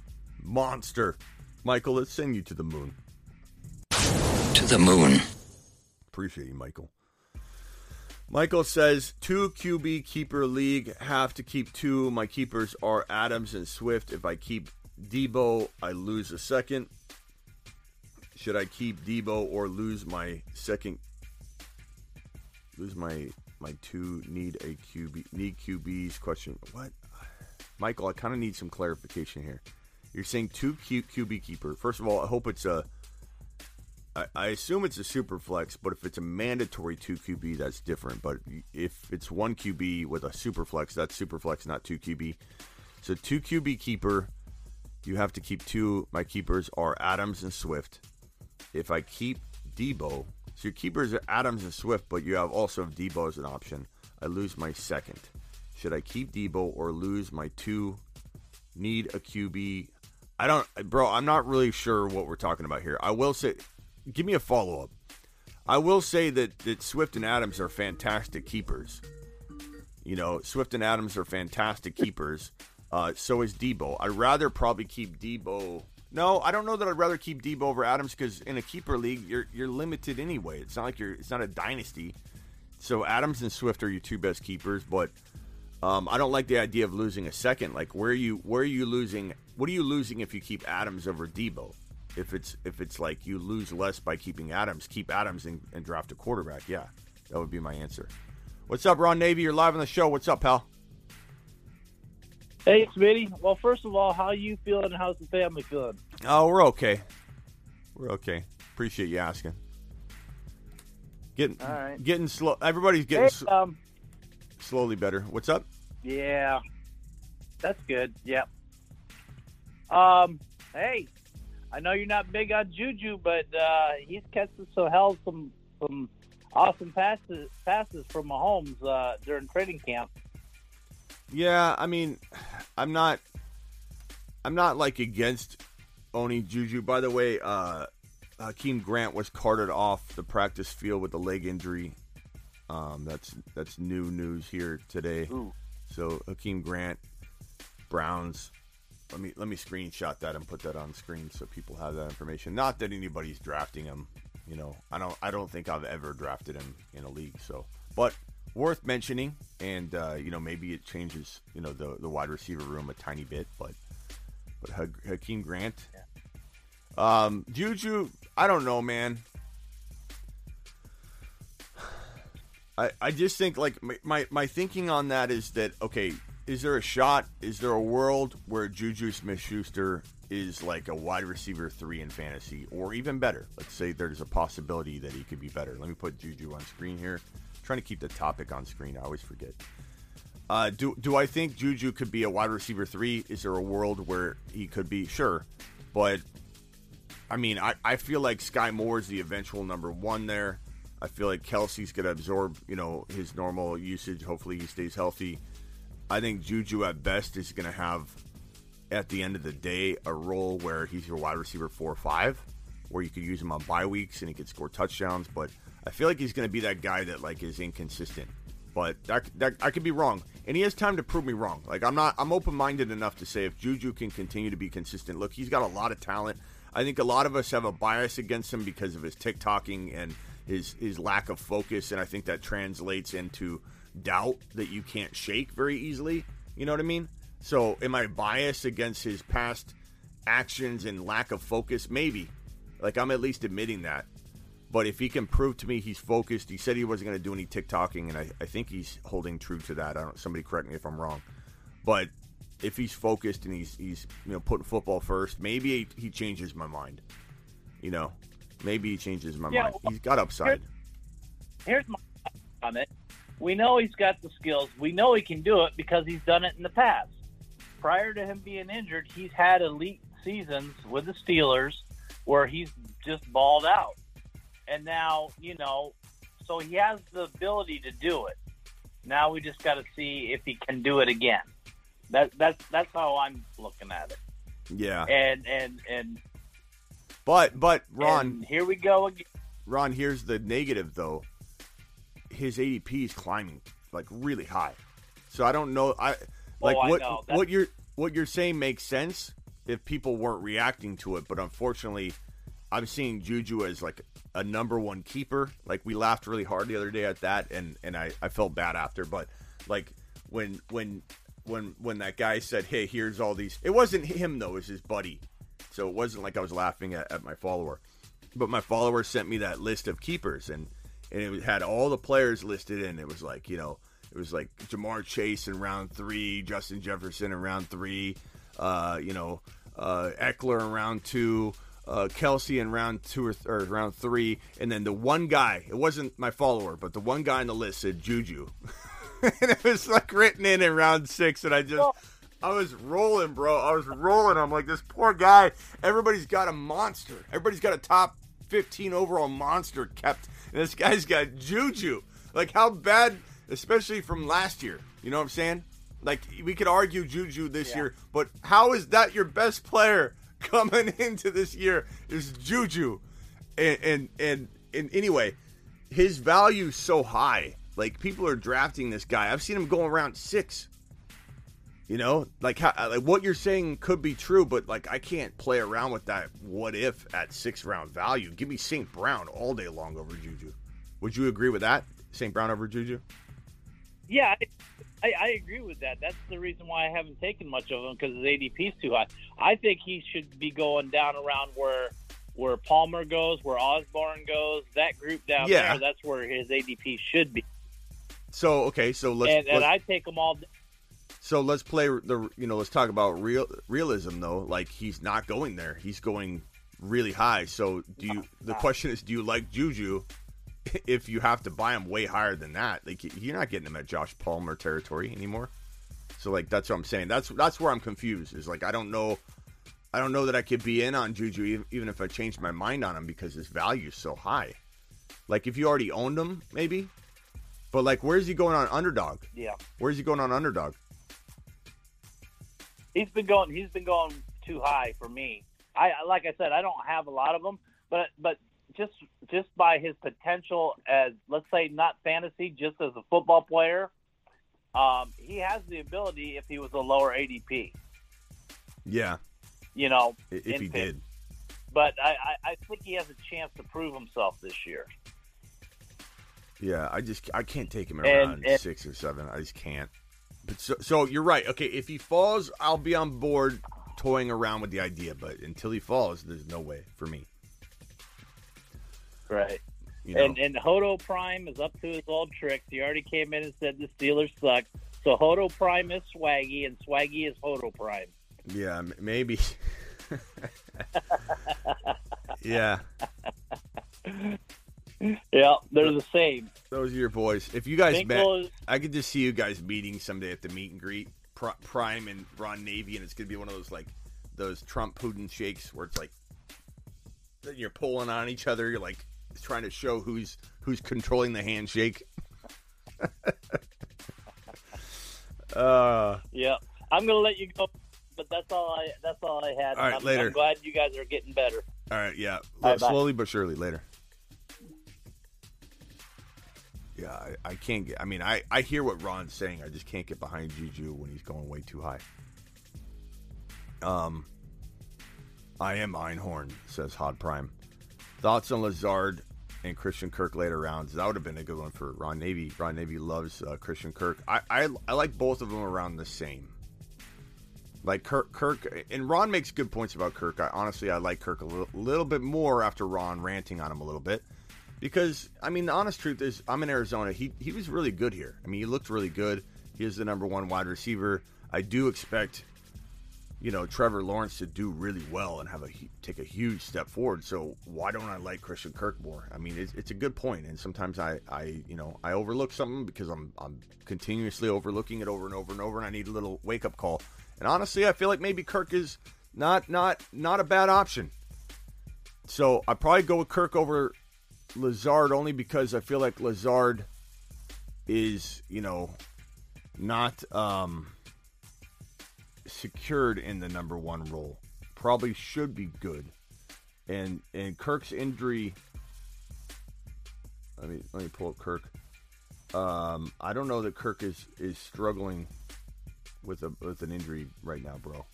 Monster. Michael, let's send you to the moon. The moon. Appreciate you, Michael. Michael says two QB keeper league have to keep two. My keepers are Adams and Swift. If I keep Deebo, I lose a second. Should I keep Deebo or lose my second? Lose my my two need a QB need QBs question. What, Michael? I kind of need some clarification here. You're saying two Q, QB keeper. First of all, I hope it's a. I, assume it's a super flex, but if it's a mandatory two QB, that's different. But if it's one QB with a super flex, that's super flex, not two QB. So two QB keeper, you have to keep two. My keepers are Adams and Swift. If I keep Deebo, so your keepers are Adams and Swift, but you have also Deebo as an option. I lose my second. Should I keep Deebo or lose my two? Need a QB. I don't, bro. I'm not really sure what we're talking about here. I will say, give me a follow up. I will say that that Swift and Adams are fantastic keepers. You know, Swift and Adams are fantastic keepers. Uh, so is Deebo. I'd rather probably keep Deebo. No, I don't know that I'd rather keep Deebo over Adams because in a keeper league, you're you're limited anyway. It's not like you're. It's not a dynasty. So Adams and Swift are your two best keepers, but um, I don't like the idea of losing a second. Like, where are you? Where are you losing? What are you losing if you keep Adams over Deebo? If it's if it's like you lose less by keeping Adams, keep Adams and, and draft a quarterback. Yeah, that would be my answer. What's up, Ron Navy? You're live on the show. What's up, pal? Hey, Smitty. Well, first of all, how you feeling and how's the family feeling? Oh, we're okay. We're okay. Appreciate you asking. Getting All right. getting slow. Everybody's getting Hey, s- um, slowly better. What's up? yeah, that's good. Yep. Um, hey, I know you're not big on Juju, but uh, he's catching so held some some awesome passes passes from Mahomes uh, during training camp. Yeah, I mean, I'm not. I'm not like against owning Juju. By the way, uh, Jakeem Grant was carted off the practice field with a leg injury. Um, that's that's new news here today. So Jakeem Grant, Browns. Let me let me screenshot that and put that on screen so people have that information. Not that anybody's drafting him. You know, I don't I don't think I've ever drafted him in a league. So, but worth mentioning, and uh, you know maybe it changes you know the the wide receiver room a tiny bit, but but Ha- Jakeem Grant, um, Juju, I don't know, man. I, I just think like my, my, my thinking on that is that okay is there a shot is there a world where Juju Smith Schuster is like a wide receiver three in fantasy or even better? Let's say there's a possibility that he could be better. Let me put Juju on screen here. Trying to keep the topic on screen. I always forget. Uh, do do I think Juju could be a wide receiver three? Is there a world where he could be? Sure. But I mean, I, I feel like Skyy Moore is the eventual number one there. I feel like Kelce's going to absorb, you know, his normal usage. Hopefully, he stays healthy. I think Juju at best is going to have, at the end of the day, a role where he's your wide receiver four or five, where you could use him on bye weeks and he could score touchdowns. But I feel like he's going to be that guy that like is inconsistent. But that, that I could be wrong, and he has time to prove me wrong. Like I'm not, I'm open minded enough to say if Juju can continue to be consistent. Look, he's got a lot of talent. I think a lot of us have a bias against him because of his TikToking and his his lack of focus, and I think that translates into doubt that you can't shake very easily. You know what I mean? So, am I biased against his past actions and lack of focus? Maybe. Like I'm at least admitting that. But if he can prove to me he's focused, he said he wasn't going to do any TikToking, and I, I think he's holding true to that. I don't. Somebody correct me if I'm wrong. But if he's focused and he's he's you know putting football first, maybe he, he changes my mind. You know, maybe he changes my Yeah, mind. well, He's got upside. Here's my comment. We know he's got the skills. We know he can do it because he's done it in the past. Prior to him being injured, he's had elite seasons with the Steelers where he's just balled out. And now, you know, so he has the ability to do it. Now we just got to see if he can do it again. That that's that's how I'm looking at it. Yeah. And and and But but Ron, and here we go again. Ron, here's the negative though. His ADP is climbing like really high. So I don't know. I oh, like Oh, I what know. What you're what you're saying makes sense if people weren't reacting to it, but unfortunately, I'm seeing Juju as like a number one keeper. Like we laughed really hard the other day at that, and and I I felt bad after. But like when when when when that guy said, "Hey, here's all these," it wasn't him though; it was his buddy. So it wasn't like I was laughing at, at my follower, but my follower sent me that list of keepers, and and it had all the players listed, and it was like you know it was like Ja'Marr Chase in round three, Justin Jefferson in round three, uh, you know, uh, uh, Ekeler in round two, uh, Kelce in round two or, th- or round three, and then the one guy. It wasn't my follower, but the one guy on the list said Juju, and it was like written in in round six, and I just. I was rolling, bro. I was rolling. I'm like, this poor guy. Everybody's got a monster. Everybody's got a top 15 overall monster kept. And this guy's got Juju. Like, how bad, especially from last year? You know what I'm saying? Like, we could argue Juju this Yeah. year, but how is that your best player coming into this year? Is Juju. And, and, and, and anyway, his value's so high. Like, people are drafting this guy. I've seen him go around six. You know, like how, uh, like what you're saying could be true, but like I can't play around with that. What if at six round value? Give me St. Brown all day long over Juju. Would you agree with that? St. Brown over Juju? Yeah, I, I, I agree with that. That's the reason why I haven't taken much of him because his ADP is too high. I think he should be going down around where where Palmer goes, where Osborne goes, that group down Yeah. there. That's where his ADP should be. So okay, so let's, and and let's I take them all. So let's play the you know let's talk about real realism though. Like he's not going there. He's going really high. So do you? The question is, do you like Juju? If you have to buy him way higher than that, like you're not getting him at Josh Palmer territory anymore. So like that's what I'm saying. That's that's where I'm confused. Is like I don't know, I don't know that I could be in on Juju even, if I changed my mind on him because his value is so high. Like if you already owned him, maybe. But like, where's he going on underdog? Yeah, Where's he going on underdog? He's been going. He's been going too high for me. I like I said, I don't have a lot of them, but but just just by his potential as let's say not fantasy, just as a football player, um, he has the ability if he was a lower ADP. Yeah, You know, if he pick. did. But I, I, I think he has a chance to prove himself this year. Yeah, I just I can't take him And- around and- six or seven. I just can't. But so, so you're right. Okay, if he falls, I'll be on board toying around with the idea. But until he falls, there's no way for me. Right. You know? And and Hodo Prime is up to his old tricks. He already came in and said the Steelers suck. So Hodo Prime is Swaggy, and Swaggy is Hodo Prime. Yeah, m- maybe. yeah, Yeah, they're the same. those are your boys. If you guys met, is- I could just see you guys meeting someday at the meet and greet. Pri- Prime and Ron Navy, and it's gonna be one of those like those Trump Putin shakes where it's like you're pulling on each other. You're like trying to show who's who's controlling the handshake. uh, Yeah, I'm gonna let you go, but that's all I that's all I had. All right, I'm, later. I'm glad you guys are getting better. all right, yeah, bye. slowly but surely. Later. Yeah, I, I can't get. I mean, I I hear what Ron's saying. I just can't get behind Juju when he's going way too high. Um, I am Einhorn, says Hod Prime. Thoughts on Lazard and Christian Kirk later rounds? That would have been a good one for Ron Navy. Ron Navy loves uh, Christian Kirk. I, I I like both of them around the same. Like Kirk, Kirk, and Ron makes good points about Kirk. I honestly I like Kirk a little, little bit more after Ron ranting on him a little bit, because I mean the honest truth is I'm in Arizona. He he was really good here. I mean he looked really good. He is the number one wide receiver. I do expect you know Trevor Lawrence to do really well and have a take a huge step forward. So why don't I like Christian Kirk more? I mean, it's, it's a good point, and sometimes I, I you know I overlook something because I'm I'm continuously overlooking it over and over and over, and I need a little wake up call. And honestly, I feel like maybe Kirk is not not not a bad option. So I probably go with Kirk over Lazard only because I feel like Lazard is you know not um secured in the number one role. Probably should be good. And and Kirk's injury. Let me let me pull up Kirk. Um, I don't know that Kirk is is struggling with a with an injury right now, bro.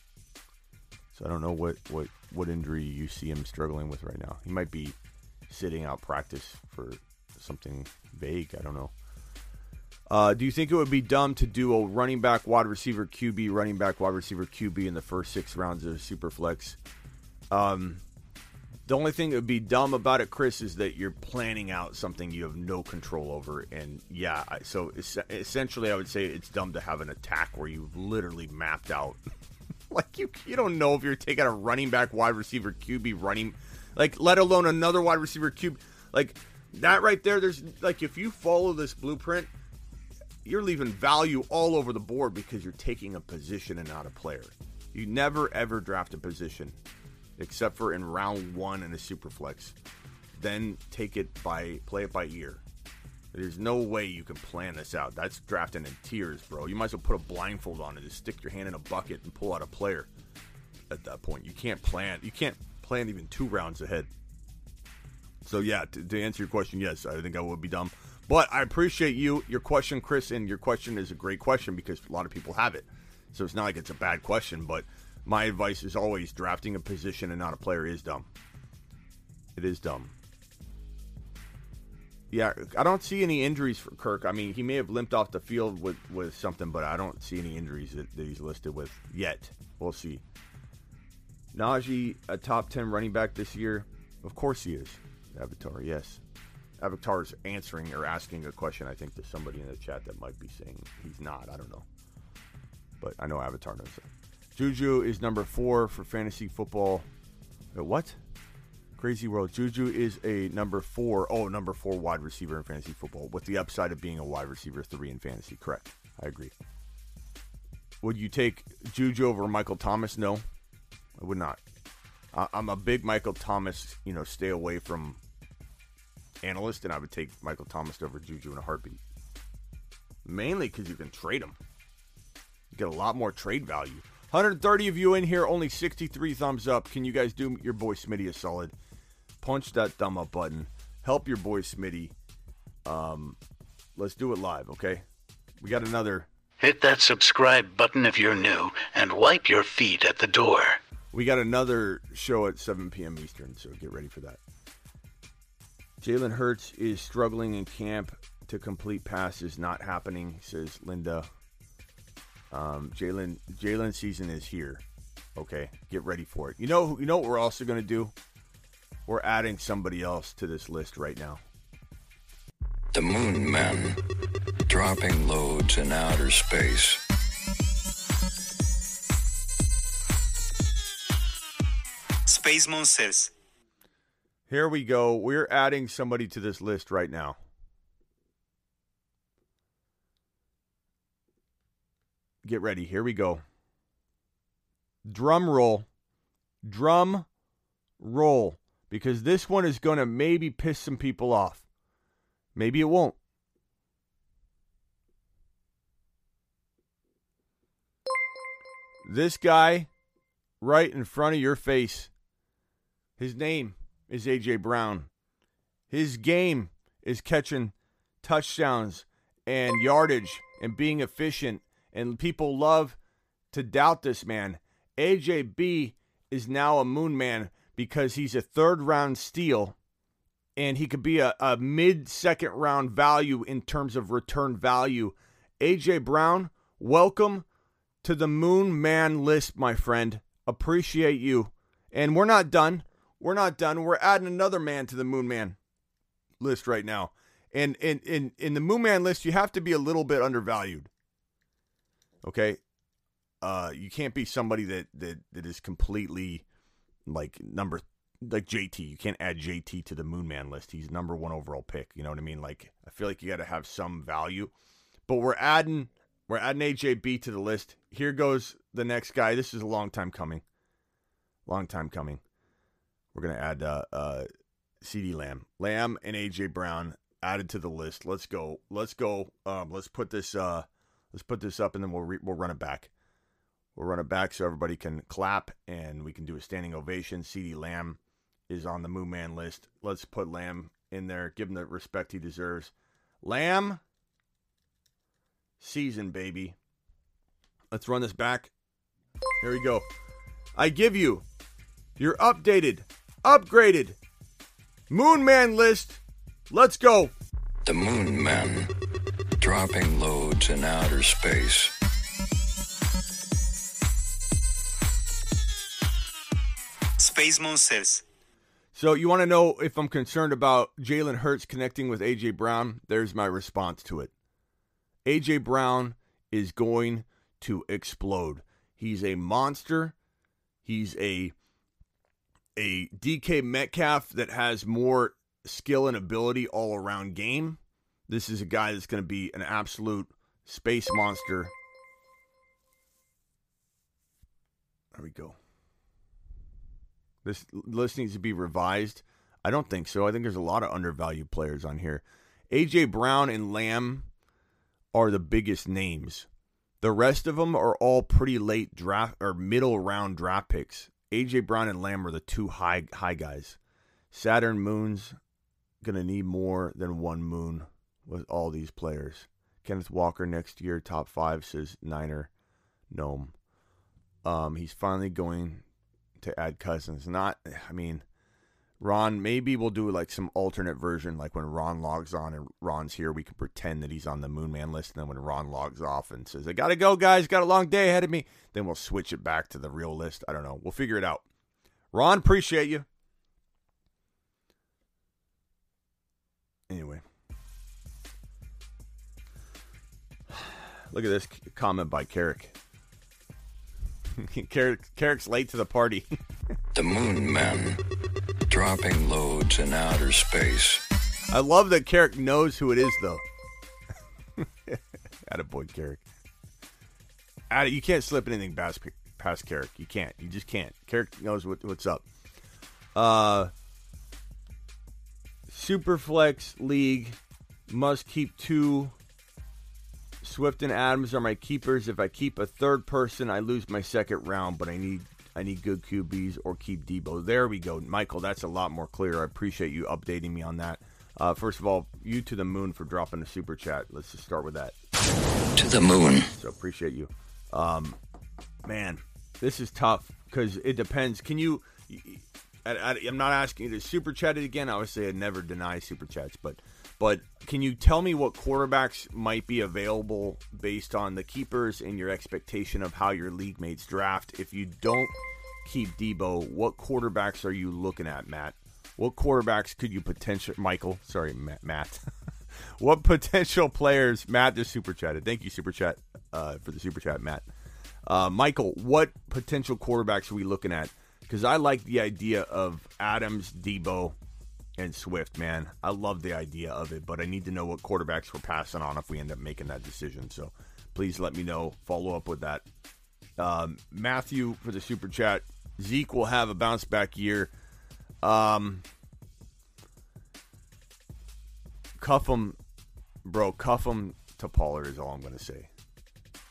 So I don't know what what what injury you see him struggling with right now. He might be sitting out practice for something vague. I don't know. Uh, do you think it would be dumb to do a running back, wide receiver, QB, running back, wide receiver, QB in the first six rounds of Superflex? Um, the only thing that would be dumb about it, Chris, is that you're planning out something you have no control over. And yeah, so es- essentially, I would say it's dumb to have an attack where you've literally mapped out like you you don't know if you're taking a running back, wide receiver, QB running, like let alone another wide receiver, cube. Like that right there. There's like if you follow this blueprint, you're leaving value all over the board because you're taking a position and not a player. You never ever draft a position, except for in round one in a super flex. Then take it by play it by ear. There's no way you can plan this out. That's drafting in tiers, bro. You might as well put a blindfold on and just stick your hand in a bucket and pull out a player. At that point, you can't plan. You can't plan even two rounds ahead. So yeah, to, to answer your question, yes, I think I would be dumb. But I appreciate you, your question, Chris, and your question is a great question because a lot of people have it. So it's not like it's a bad question, but my advice is always drafting a position and not a player is dumb. It is dumb. Yeah, I don't see any injuries for Kirk. I mean, he may have limped off the field with, with something, but I don't see any injuries that, that he's listed with yet. We'll see. Najee, a top 10 running back this year? Of course he is. Avatar, yes. Avatar is answering or asking a question, I think, to somebody in the chat that might be saying he's not. I don't know. But I know Avatar knows that. Juju is number four for fantasy football. Wait, what? Crazy world. Juju is a number four. Oh, number four wide receiver in fantasy football with the upside of being a wide receiver three in fantasy. Correct. I agree. Would you take Juju over Michael Thomas? No, I would not. I'm a big Michael Thomas, you know, stay away from analyst, and I would take Michael Thomas over Juju in a heartbeat. Mainly because you can trade him. You get a lot more trade value. 130 of you in here, only 63 thumbs up. Can you guys do your boy Smitty a solid? Punch that thumb up button. Help your boy Smitty. Um, let's do it live, okay? We got another. Hit that subscribe button if you're new and wipe your feet at the door. We got another show at 7 p.m. Eastern, so get ready for that. Jalen Hurts is struggling in camp to complete passes, not happening, says Linda. Um, Jalen Jalen season is here. Okay, get ready for it. You know, you know what we're also going to do? We're adding somebody else to this list right now. The Moon Men, dropping loads in outer space. Space Monsters. Here we go. We're adding somebody to this list right now. Get ready. Here we go. Drum roll. Drum roll. Because this one is going to maybe piss some people off. Maybe it won't. This guy right in front of your face, his name is A.J. Brown. His game is catching touchdowns and yardage and being efficient, and people love to doubt this man. AJB is now a moon man because he's a third round steal and he could be a, a mid second round value in terms of return value. AJ Brown, welcome to the Moon Man list, my friend. Appreciate you. And we're not done. We're not done. We're adding another man to the Moon Man list right now. And in, in, in the Moon Man list, you have to be a little bit undervalued. Okay? Uh, you can't be somebody that, that, that is completely like number like JT. You can't add JT to the Moon Man list. He's number one overall pick. You know what I mean? Like I feel like you got to have some value. But we're adding we're adding AJB to the list. Here goes the next guy. This is a long time coming. Long time coming. We're gonna add uh, uh, CeeDee Lamb, Lamb, and AJ Brown added to the list. Let's go. Let's go. Um, let's put this. Uh, let's put this up, and then we'll re- we'll run it back. We'll run it back so everybody can clap, and we can do a standing ovation. CeeDee Lamb is on the Moon Man list. Let's put Lamb in there. Give him the respect he deserves. Lamb season, baby. Let's run this back. Here we go. I give you your updated, upgraded Moon Man list. Let's go. The Moon Men, dropping loads in outer space. Space Monsters. So you want to know if I'm concerned about Jalen Hurts connecting with AJ Brown? There's my response to it. AJ Brown is going to explode. He's a monster. He's a a DK Metcalf that has more skill and ability all around game. This is a guy that's going to be an absolute space monster. There we go. This list needs to be revised. I don't think so. I think there's a lot of undervalued players on here. AJ Brown and Lamb are the biggest names. The rest of them are all pretty late draft or middle round draft picks. AJ Brown and Lamb are the two high high guys. Saturn Moon's gonna need more than one moon with all these players. Kenneth Walker next year, top five, says Niner Gnome. Um, he's finally going to add Cousins. Not, I mean, Ron, maybe we'll do like some alternate version, like when Ron logs on and Ron's here, we can pretend that he's on the Moon Man list. And then when Ron logs off and says, I got to go, guys, got a long day ahead of me, then we'll switch it back to the real list. I don't know. We'll figure it out. Ron, appreciate you. Anyway. Look at this comment by Carrick. Carrick Carrick's late to the party. the Moon Men, dropping loads in outer space. I love that Carrick knows who it is, though. boy, Carrick. Atta, you can't slip anything past past Carrick. You can't. You just can't. Carrick knows what, what's up. Uh, Superflex League must keep two Swift and Adams are my keepers. If I keep a third person, I lose my second round, but I need I need good QBs or keep Deebo. There we go, Michael. That's a lot more clear. I appreciate you updating me on that. Uh, first of all, you to the moon for dropping the super chat. Let's just start with that. To the moon. So appreciate you. Um, man, this is tough because it depends. Can you? I, am not asking you to super chat it again. I would say I never deny super chats, but but can you tell me what quarterbacks might be available based on the keepers and your expectation of how your league mates draft? If you don't keep Deebo, what quarterbacks are you looking at, Matt? What quarterbacks could you potential Michael? Sorry, Matt. Matt. what potential players? Matt just super chatted. Thank you, super chat, uh, for the super chat, Matt. Uh, Michael, what potential quarterbacks are we looking at? Because I like the idea of Adams, Deebo, and Swift, man. I love the idea of it, but I need to know what quarterbacks we're passing on if we end up making that decision. So please let me know. Follow up with that. Um, Matthew for the super chat. Zeke will have a bounce back year. Um, cuff him, bro. Cuff him to Pollard is all I'm going to say.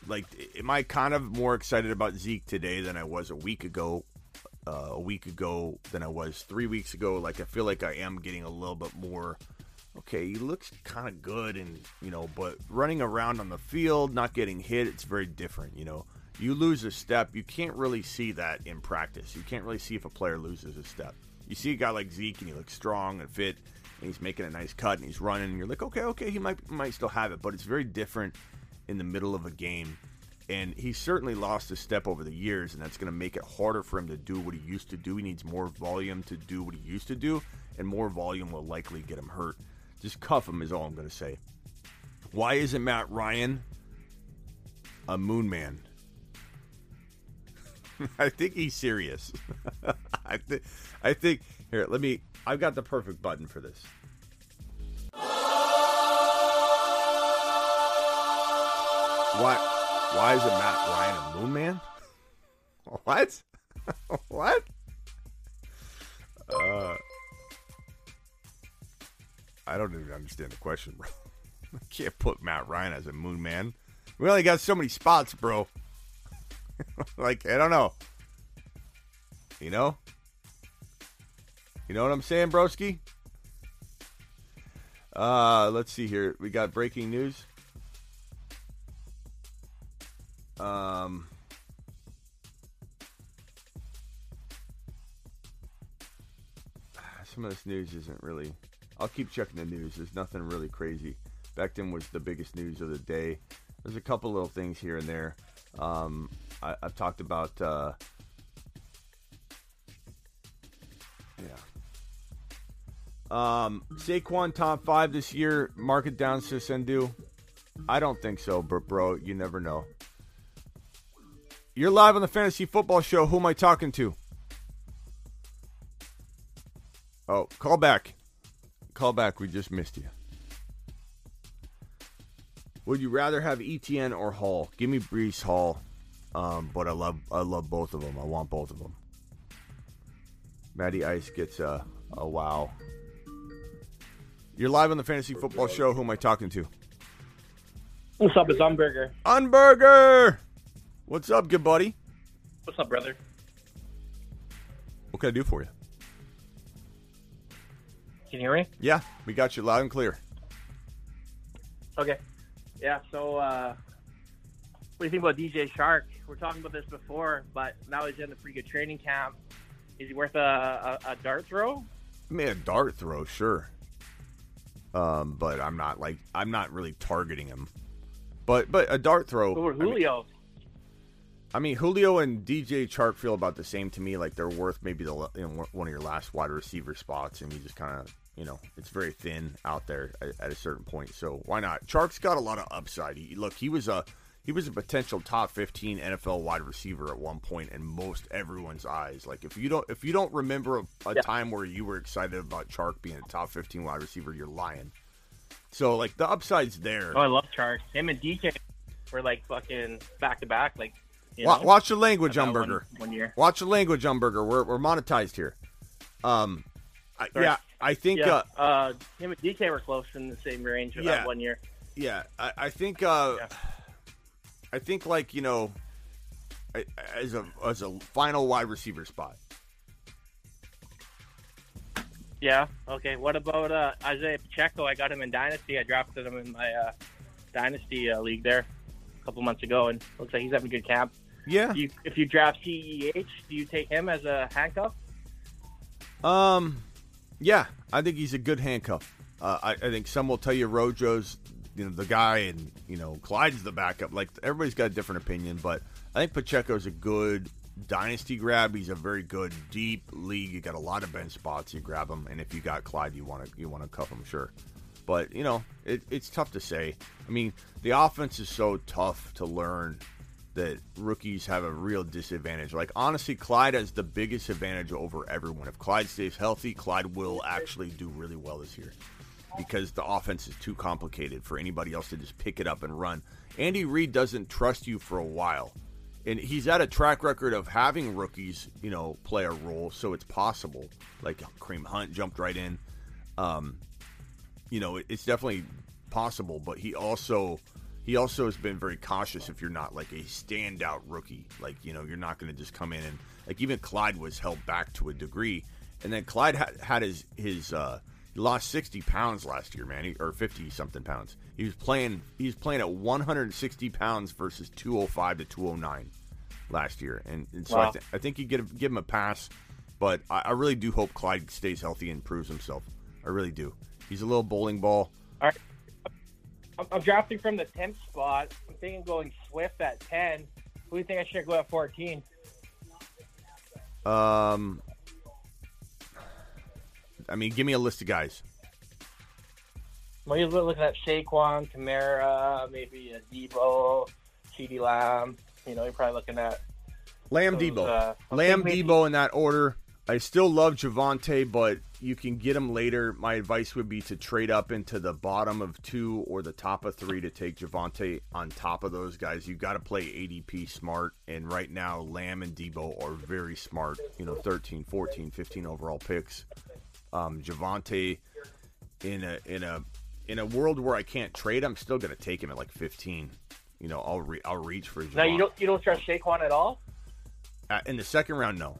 Like, am I kind of more excited about Zeke today than I was a week ago uh, a week ago than I was three weeks ago. Like I feel like I am getting a little bit more. Okay, he looks kind of good, and you know, but running around on the field, not getting hit, it's very different. You know, you lose a step, you can't really see that in practice. You can't really see if a player loses a step. You see a guy like Zeke, and he looks strong and fit, and he's making a nice cut, and he's running, and you're like, okay, okay, he might might still have it, but it's very different in the middle of a game and he's certainly lost a step over the years, and that's going to make it harder for him to do what he used to do. He needs more volume to do what he used to do, and more volume will likely get him hurt. Just cuff him is all I'm going to say. Why isn't Matt Ryan a moon man? I think he's serious. I, th- I think here. Let me. I've got the perfect button for this. What? Why is it Matt Ryan a Moon Man? What? what? Uh, I don't even understand the question, bro. I can't put Matt Ryan as a Moon Man. We only got so many spots, bro. like I don't know. You know? You know what I'm saying, broski? Uh, let's see here. We got breaking news. Um, some of this news isn't really. I'll keep checking the news. There's nothing really crazy. Becton was the biggest news of the day. There's a couple little things here and there. Um, I, have talked about. Uh, yeah. Um, Saquon top five this year. Mark it down, Sisendu. I don't think so, but bro, you never know You're live on the Fantasy Football Show. Who am I talking to? Oh, call back. Call back. We just missed you. Would you rather have ETN or Hall? Give me Breece Hall. Um, but I love I love both of them. I want both of them. Matty Ice gets a, a wow. You're live on the Fantasy Football Show. Who am I talking to? What's up? It's Umberger. Unburger. What's up, good buddy? What's up, brother? What can I do for you? Can you hear me? Yeah, we got you loud and clear. Okay. Yeah. So, uh, what do you think about DJ Chark? We're talking about this before, but now he's in a pretty good training camp. Is he worth a, a, a dart throw? I mean, a dart throw, sure. Um, but I'm not like I'm not really targeting him. But but a dart throw. Over I mean- Julio. I mean, Julio and DJ Chark feel about the same to me. Like they're worth maybe the you know, one of your last wide receiver spots, and you just kind of you know it's very thin out there at, at a certain point. So why not? Chark's got a lot of upside. He, look, he was a he was a potential top fifteen NFL wide receiver at one point in most everyone's eyes. Like if you don't if you don't remember a, a Yeah. time where you were excited about Chark being a top fifteen wide receiver, you're lying. So like the upside's there. Oh, I love Chark. Him and DJ were like fucking back to back. Like, you know? watch the language, Umberger. One, one year. Watch the language, Umberger. We're, we're monetized here. Um, I, yeah, I think. Yeah, Uh, uh, him and DK were close in the same range Yeah. that one year. yeah, I, I think. Uh, I think like you know, I- as a as a final wide receiver spot. Yeah. Okay. What about uh, Isaiah Pacheco? I got him in Dynasty. I drafted him in my uh, Dynasty uh, league there a couple months ago, and looks like he's having a good camp. Yeah. You, if you draft CEH, do you take him as a handcuff? Um, yeah, I think he's a good handcuff. Uh, I, I think some will tell you Rojo's, you know, the guy, and you know Clyde's the backup. Like everybody's got a different opinion, but I think Pacheco's a good dynasty grab. He's a very good deep league. You got a lot of bench spots. You grab him, and if you got Clyde, you want to you want to cuff him, sure. But you know, it, it's tough to say. I mean, the offense is so tough to learn that rookies have a real disadvantage. Like honestly, Clyde has the biggest advantage over everyone. If Clyde stays healthy, Clyde will actually do really well this year because the offense is too complicated for anybody else to just pick it up and run. Andy Reid doesn't trust you for a while. And he's had a track record of having rookies, you know, play a role, so it's possible. Like Kareem Hunt jumped right in. Um, you know, it's definitely possible, but he also he also has been very cautious if you're not like a standout rookie. Like, you know, you're not going to just come in and like even Clyde was held back to a degree. And then Clyde had, had his his uh he lost 60 pounds last year, man, he, or 50 something pounds. He was playing he was playing at 160 pounds versus 205 to 209 last year. And, and so I, th- I think you give give him a pass, but I, I really do hope Clyde stays healthy and proves himself. I really do. He's a little bowling ball. All right. I'm, I'm drafting from the 10th spot. I'm thinking going Swift at 10. Who do you think I should go at 14? Um, I mean, give me a list of guys. Well, you're looking at Saquon, Kamara, maybe a Deebo, CeeDee Lamb. You know, you're probably looking at Lamb those, Deebo. uh, Lamb Deebo in that order. I still love Javonte, but you can get him later. My advice would be to trade up into the bottom of two or the top of three to take Javonte on top of those guys. You've got to play ADP smart. And right now, Lamb and Deebo are very smart. You know, 13, 14, 15 overall picks. Um, Javonte in a in a in a world where I can't trade, I'm still going to take him at like 15. You know, I'll re- I'll reach for Javonte. Now you don't you don't trust Saquon at all? Uh, in the second round, no.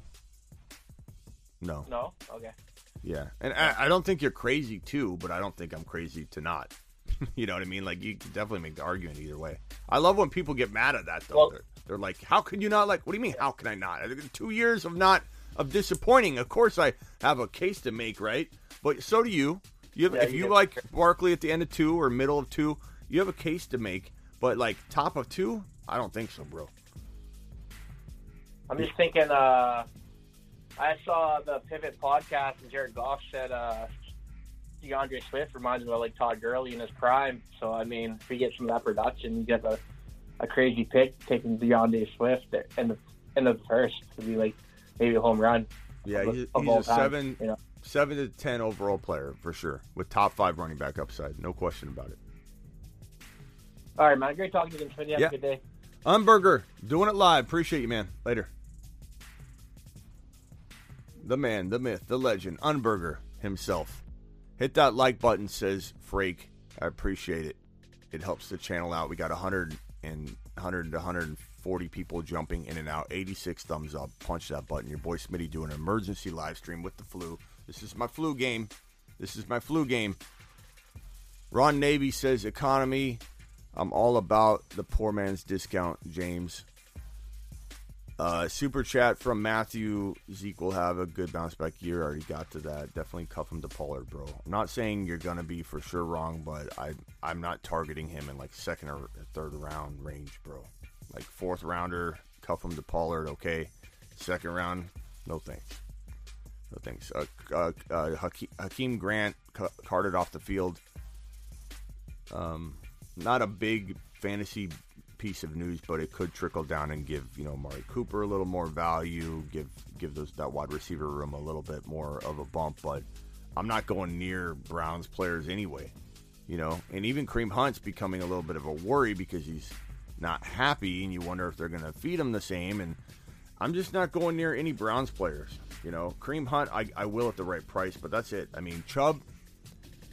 No. No. Okay. Yeah, and I, I don't think you're crazy too, but I don't think I'm crazy to not. you know what I mean? Like you can definitely make the argument either way. I love when people get mad at that though. they're, they're like, "How can you not like?" What do you mean? How can I not? Two years of not of disappointing. Of course, I have a case to make, right? But so do you. You have, Yeah, if you you like Barkley at the end of two or middle of two, you have a case to make. But like top of two, I don't think so, bro. I'm just thinking. Uh, I saw the Pivot podcast, and Jared Goff said uh, DeAndre Swift reminds me of like Todd Gurley in his prime. So I mean, if we get some of that production, you get a a crazy pick taking DeAndre Swift in the in the first to be like maybe a home run. Yeah, of- he's, of he's a time, seven, you know. seven to ten overall player for sure, with top five running back upside, no question about it. All right, man. Great talking to you. Have Yeah. a good day. Unburger, doing it live. Appreciate you, man. Later. The man, the myth, the legend, Unburger himself. Hit that like button, says Frake. I appreciate it. It helps the channel out. We got 100 and 100 to 140 people jumping in and out. 86 thumbs up. Punch that button. Your boy Smitty doing an emergency live stream with the flu. This is my flu game. This is my flu game. Ron Navy says economy. I'm all about the poor man's discount, James. Uh, super chat from Matthew. Zeke will have a good bounce back year. Already got to that. Definitely cuff him to Pollard, bro. I'm not saying you're gonna be for sure wrong, but I I'm not targeting him in like second or third round range, bro. Like fourth rounder, cuff him to Pollard. Okay. Second round, no thanks. No thanks. Uh, uh, uh, Jakeem, Grant ca- carted off the field. Um, not a big fantasy piece of news, but it could trickle down and give you know Amari Cooper a little more value, give give those that wide receiver room a little bit more of a bump. But I'm not going near Browns players anyway, you know. And even Kareem Hunt's becoming a little bit of a worry because he's not happy, and you wonder if they're going to feed him the same. And I'm just not going near any Browns players, you know. Kareem Hunt, I, I will at the right price, but that's it. I mean, Chubb.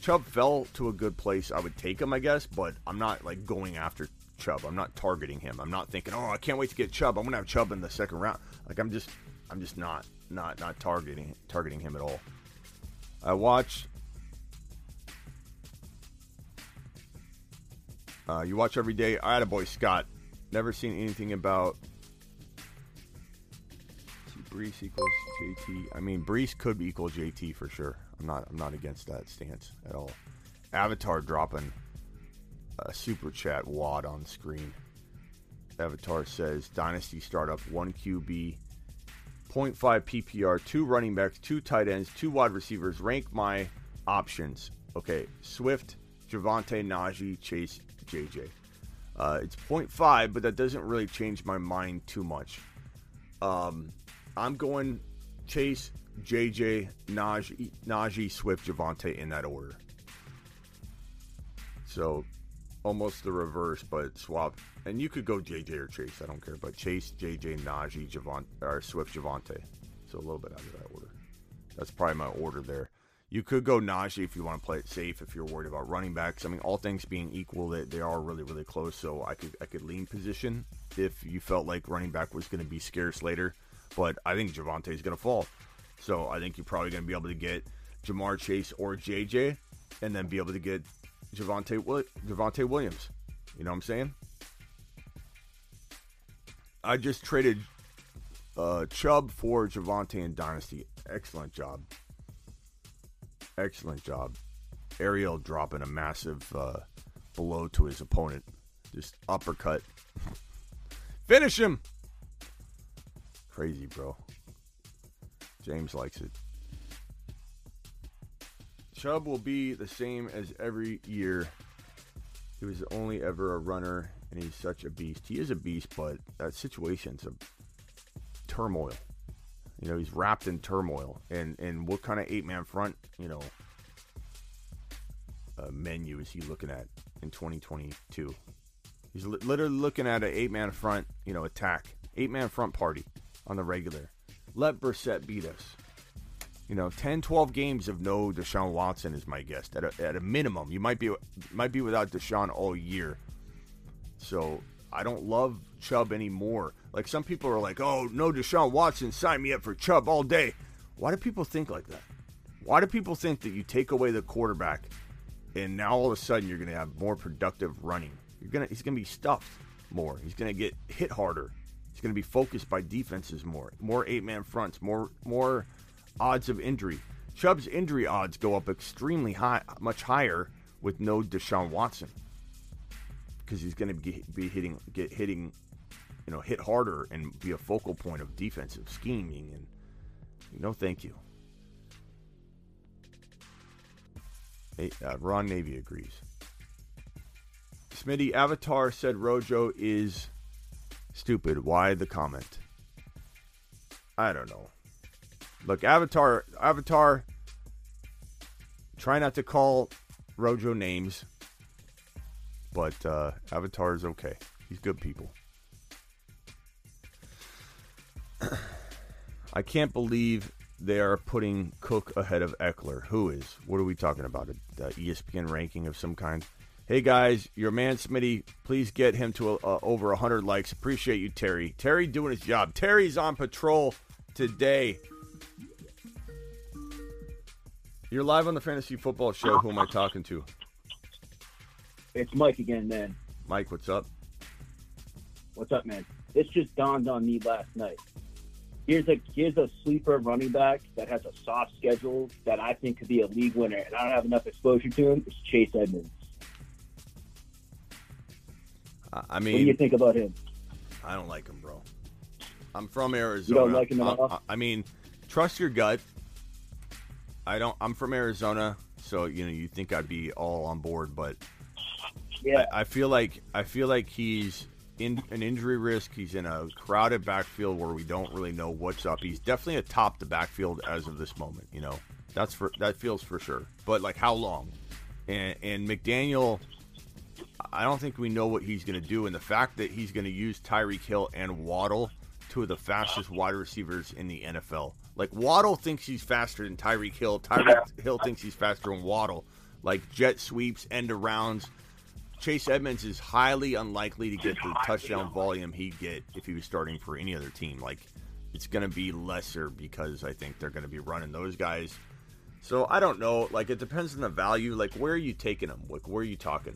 Chubb fell to a good place. I would take him, I guess, but I'm not like going after Chubb. I'm not targeting him. I'm not thinking, oh, I can't wait to get Chubb. I'm gonna have Chubb in the second round. Like I'm just, I'm just not, not, not targeting targeting him at all. I watch. Uh, you watch every day. I had a boy Scott. Never seen anything about Breece equals JT. I mean, Breece could equal JT for sure. I'm not. I'm not against that stance at all. Avatar dropping a super chat wad on screen. Avatar says Dynasty startup one QB, 0.5 PPR, two running backs, two tight ends, two wide receivers. Rank my options. Okay, Swift, Javonte, Najee, Chase, JJ. Uh, it's 0.5, but that doesn't really change my mind too much. Um, I'm going Chase, JJ, Najee, Najee, Swift, Javonte in that order. So almost the reverse, but swap. And you could go JJ or Chase. I don't care. But Chase, JJ, Najee, Javonte, or Swift, Javonte. So a little bit out of that order. That's probably my order there. You could go Najee if you want to play it safe. If you're worried about running backs, I mean, all things being equal, they, they are really really close. So I could I could lean position if you felt like running back was going to be scarce later. But I think Javonte is going to fall. So I think you're probably going to be able to get Ja'Marr Chase or JJ, and then be able to get Javonte Javonte Williams. You know what I'm saying? I just traded uh, Chubb for Javonte and Dynasty. Excellent job. Excellent job. Ariel dropping a massive uh, blow to his opponent. Just uppercut. Finish him. Crazy, bro. James likes it. Chubb will be the same as every year. He was only ever a runner, and he's such a beast. He is a beast, but that situation's a turmoil. You know, he's wrapped in turmoil. And and what kind of eight man front, you know, uh, menu is he looking at in 2022? He's li- literally looking at an eight man front, you know, attack, eight man front party on the regular. Let Brissett beat us. You know, 10, 12 games of no Deshaun Watson is my guess. At a, at a minimum, you might be might be without Deshaun all year. So I don't love Chubb anymore. Like some people are like, "Oh, no Deshaun Watson, sign me up for Chubb all day." Why do people think like that? Why do people think that you take away the quarterback and now all of a sudden you're going to have more productive running? You're gonna he's going to be stuffed more. He's going to get hit harder. He's going to be focused by defenses more. More eight man fronts. More more odds of injury. Chubb's injury odds go up extremely high, much higher with no Deshaun Watson because he's going to be, hitting, get hitting, you know, hit harder and be a focal point of defensive scheming. And no, thank you. Hey, uh, Ron Navy agrees. Smitty Avatar said Rojo is stupid. Why the comment? I don't know. Look, Avatar, Avatar. Try not to call Rojo names, but uh, Avatar is okay. He's good people. I can't believe they are putting Cook ahead of Ekeler. Who is? What are we talking about? A ESPN ranking of some kind? Hey guys, your man Smitty, please get him to a, a, over 100 likes. Appreciate you, Terry. Terry doing his job. Terry's on patrol today. You're live on the Fantasy Football Show. Who am I talking to? It's Mike again, man. Mike, what's up? What's up, man? This just dawned on me last night. Here's a here's a sleeper running back that has a soft schedule that I think could be a league winner, and I don't have enough exposure to him. It's Chase Edmonds. I mean, what do you think about him? I don't like him, bro. I'm from Arizona. You don't like him at I, all? I mean, trust your gut. I don't. I'm from Arizona, so you know you think I'd be all on board, but yeah, I, I feel like I feel like he's in an injury risk. He's in a crowded backfield where we don't really know what's up. He's definitely atop the backfield as of this moment. You know, that's for that feels for sure. But like how long? And and McDaniel, I don't think we know what he's going to do. And the fact that he's going to use Tyreek Hill and Waddle, two of the fastest wide receivers in the NFL. Like Waddle thinks he's faster than Tyreek Hill. Tyreek Hill thinks he's faster than Waddle. Like jet sweeps, end arounds. Chase Edmonds is highly unlikely to get the touchdown volume he'd get if he was starting for any other team. Like it's going to be lesser because I think they're going to be running those guys. So I don't know. Like it depends on the value. Like where are you taking them? Like where are you talking?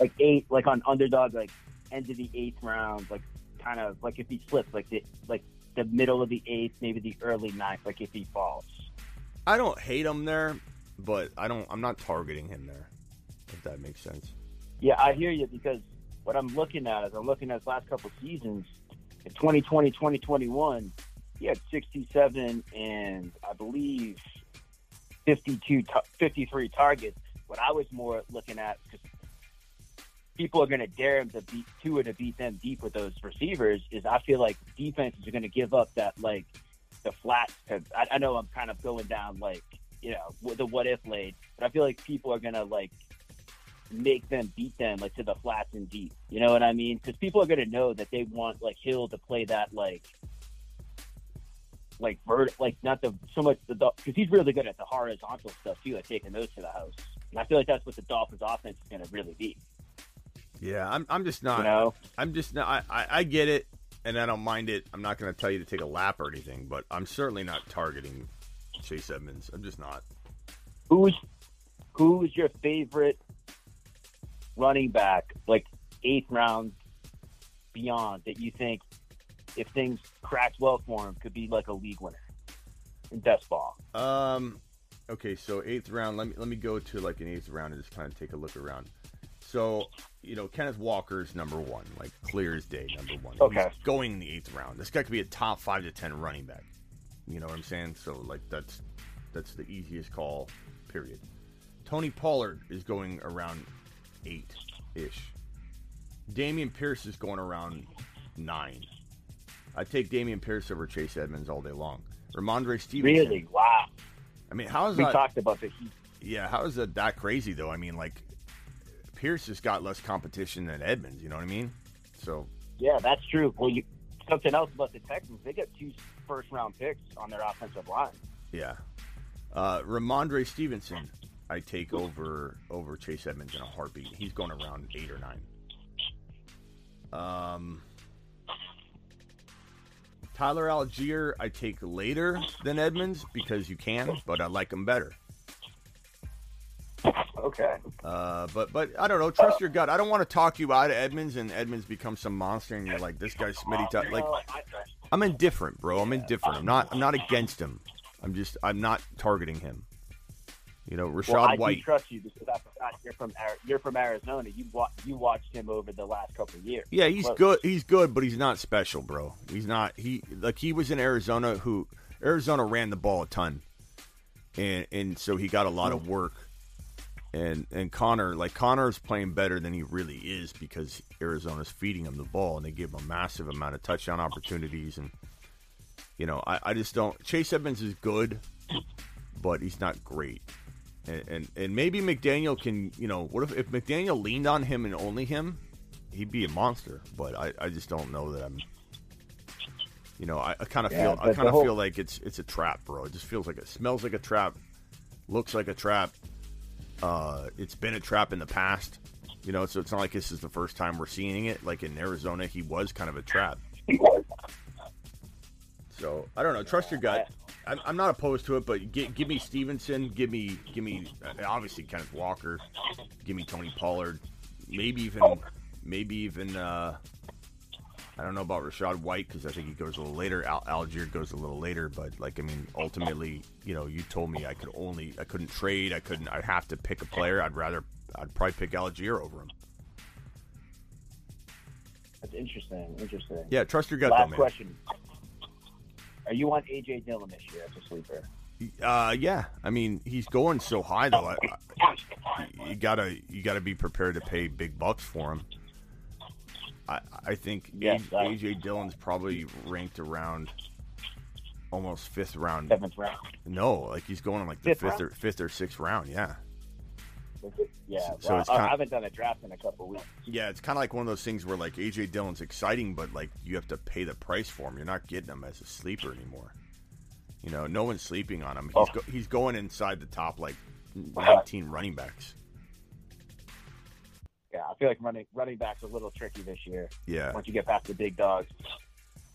Like eight, like on underdog, like end of the eighth round, like kind of like if he slips, like the like the middle of the eighth, maybe the early ninth, like if he falls. I don't hate him there, but I don't. I'm not targeting him there. If that makes sense. Yeah, I hear you because what I'm looking at is I'm looking at his last couple seasons. In 2020, 2021, he had 67 and I believe 52, 53 targets. What I was more looking at because people are going to dare him to beat Tua to beat them deep with those receivers is I feel like defenses are going to give up that like the flats. I, I know I'm kind of going down like you know the what if lane, but I feel like people are going to like make them beat them like to the flats and deep. You know what I mean? Because people are going to know that they want like Hill to play that like like vert like not the so much the because he's really good at the horizontal stuff too, at taking those to the house. And I feel like that's what the Dolphins' offense is going to really be. Yeah, I'm. I'm just not. You know? I'm just not. I, I, I get it, and I don't mind it. I'm not going to tell you to take a lap or anything, but I'm certainly not targeting Chase Edmonds. I'm just not. Who's who's your favorite running back, like eighth round beyond, that you think, if things cracked well for him, could be like a league winner in best ball? Um. Okay, so eighth round. Let me let me go to like an eighth round and just kind of take a look around. So you know, Kenneth Walker's number one, like clear as day, number one. Okay. He's going in the eighth round. This guy could be a top five to ten running back. You know what I'm saying? So like that's that's the easiest call. Period. Tony Pollard is going around eight ish. Dameon Pierce is going around nine. I take Dameon Pierce over Chase Edmonds all day long. Rhamondre Stevenson. Really? Wow. I mean, how is we that? talked about the Heat. Yeah, how is that that crazy though? I mean, like Pierce has got less competition than Edmonds. You know what I mean? So Yeah, that's true. Well, you something else about the Texans, they got two first round picks on their offensive line. yeah, uh, Rhamondre Stevenson, I take over over Chase Edmonds in a heartbeat. He's going around eight or nine. Um, Tyler Allgeier, I take later than Edmonds because you can, but I like him better. Okay. Uh, but but I don't know. Trust your gut. I don't want to talk you out of Edmonds, and Edmonds becomes some monster, and you're like, this guy's Smitty. T-. Like, I'm indifferent, bro. I'm indifferent. I'm not. I'm not against him. I'm just. I'm not targeting him. You know, Rachaad well, I White. do trust you because I, I, you're from you're from Arizona. You wa- you watched him over the last couple of years. Yeah, he's good. He's good, but he's not special, bro. He's not. He like he was in Arizona. Who Arizona ran the ball a ton, and and so he got a lot of work. And and Conner, like Conner's playing better than he really is because Arizona's feeding him the ball and they give him a massive amount of touchdown opportunities. And you know, I, I just don't. Chase Edmonds is good, but he's not great. And, and and maybe McDaniel can, you know, what if if McDaniel leaned on him and only him, he'd be a monster. But I, I just don't know that I'm. You know, I, I kind of Yeah, feel I kind of whole- feel like it's it's a trap, bro. It just feels like it smells like a trap, looks like a trap. Uh, it's been a trap in the past, you know. So it's not like this is the first time we're seeing it. Like in Arizona, he was kind of a trap. So I don't know. Trust your gut. I'm, I'm not opposed to it, but give, give me Stevenson. Give me, give me, uh, obviously Kenneth Walker. Give me Tony Pollard. Maybe even, maybe even. Uh, I don't know about Rachaad White because I think he goes a little later. Al- Allgeier goes a little later, but like I mean, ultimately, you know, you told me I could only, I couldn't trade. I couldn't. I'd have to pick a player. I'd rather, I'd probably pick Allgeier over him. That's interesting. Interesting. Yeah, trust your gut, Last though, question. Are you on AJ Dillon this year as a sleeper? Uh, yeah. I mean, he's going so high though. I, I, you gotta you gotta be prepared to pay big bucks for him. I I think Yes, A- uh, AJ Dillon's probably ranked around almost fifth round. Seventh round. No, like he's going on like the Fifth fifth or fifth or sixth round. Yeah. Yeah. So well, it's I- kind- I haven't done a draft in a couple weeks. Yeah, it's kind of like one of those things where like AJ Dillon's exciting, but like you have to pay the price for him. You're not getting him as a sleeper anymore. You know, no one's sleeping on him. He's, Oh. go, he's going inside the top like 19 running backs. Yeah, I feel like running running back's a little tricky this year. Yeah. Once you get past the big dogs.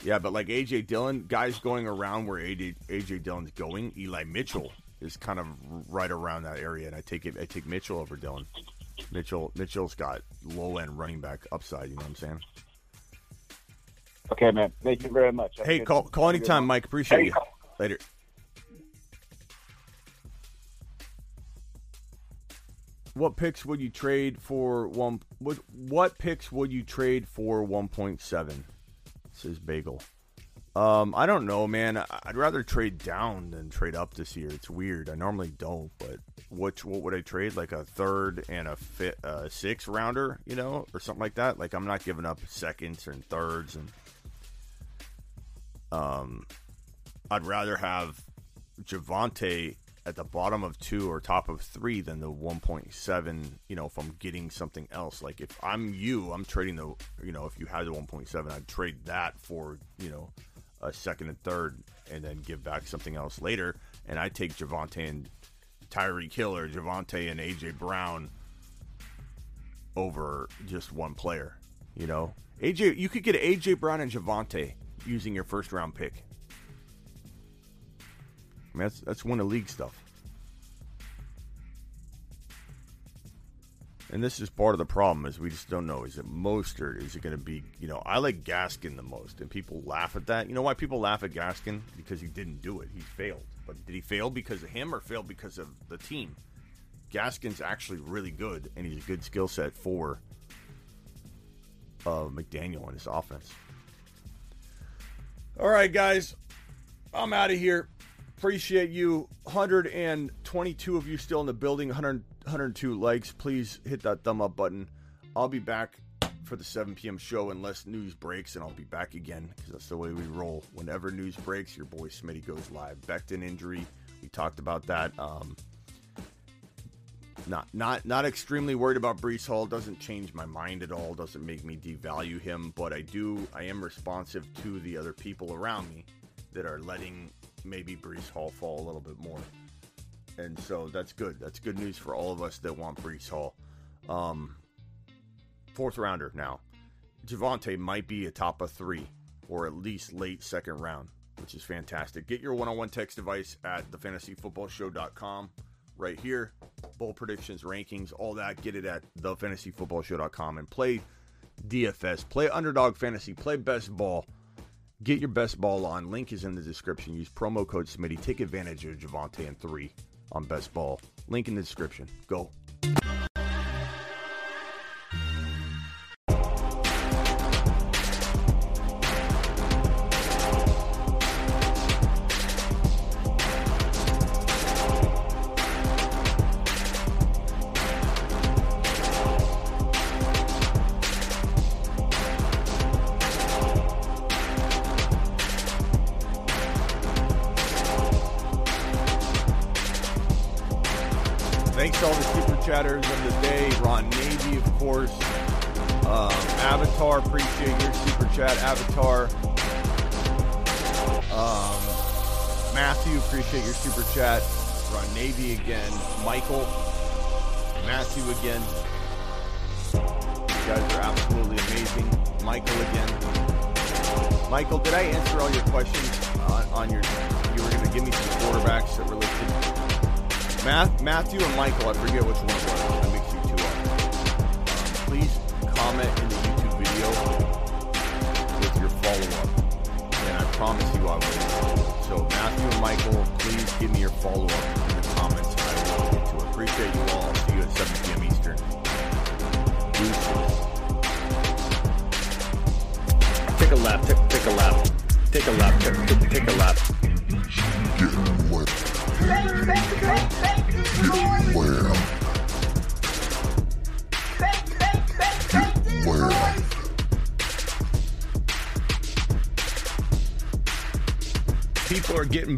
Yeah, but like AJ Dillon, guys going around where AJ, AJ Dillon's going, Eli Mitchell is kind of right around that area, and I take it. I take Mitchell over Dillon. Mitchell Mitchell's got low end running back upside. You know what I'm saying? Okay, man. Thank you very much. Have Hey, call call anytime. Mike. Appreciate Hey, you. Later. What picks would you trade for one? What what picks would you trade for one point seven? Says Bagel. Um, I don't know, man. I'd rather trade down than trade up this year. It's weird. I normally don't, but which what would I trade? Like a third and a fit, uh, six rounder, you know, or something like that. Like I'm not giving up seconds and thirds, and um, I'd rather have Javonte at the bottom of two or top of three than the 1.7. You know, if I'm getting something else, like if I'm you, I'm trading the. You know, if you had the 1.7, I'd trade that for you know a second and third, and then give back something else later. And I take Javonte and Tyreek Hill, Javonte and AJ Brown over just one player. You know, AJ, you could get AJ Brown and Javonte using your first round pick. I mean, that's that's one of league stuff. And this is part of the problem is we just don't know. Is it Mostert? Is it going to be, you know, I like Gaskin the most, and people laugh at that. You know why people laugh at Gaskin? Because he didn't do it. He failed. But did he fail because of him or fail because of the team? Gaskin's actually really good, and he's a good skill set for uh, McDaniel and his offense. All right, guys, I'm out of here. Appreciate you. 122 of you still in the building. 100, 102 likes. Please hit that thumb up button. I'll be back for the 7 p.m. show unless news breaks, and I'll be back again because that's the way we roll. Whenever news breaks, your boy Smitty goes live. Becton injury. We talked about that. Um, not not not extremely worried about Breece Hall. Doesn't change my mind at all. Doesn't make me devalue him. But I do. I am responsive to the other people around me that are letting maybe Breece Hall fall a little bit more. And so that's good. That's good news for all of us that want Breece Hall. Um, fourth rounder now. Javonte might be a top of three or at least late second round, which is fantastic. Get your one on one text device at thefantasyfootballshow.com right here. Bowl predictions, rankings, all that. Get it at thefantasyfootballshow.com and play DFS, play underdog fantasy, play best ball. Get your best ball on. Link is in the description. Use promo code Smitty. Take advantage of Javonte and three on best ball. Link in the description. Go.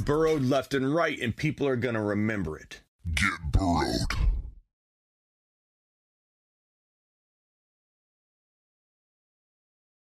burrowed left and right, and people are going to remember it.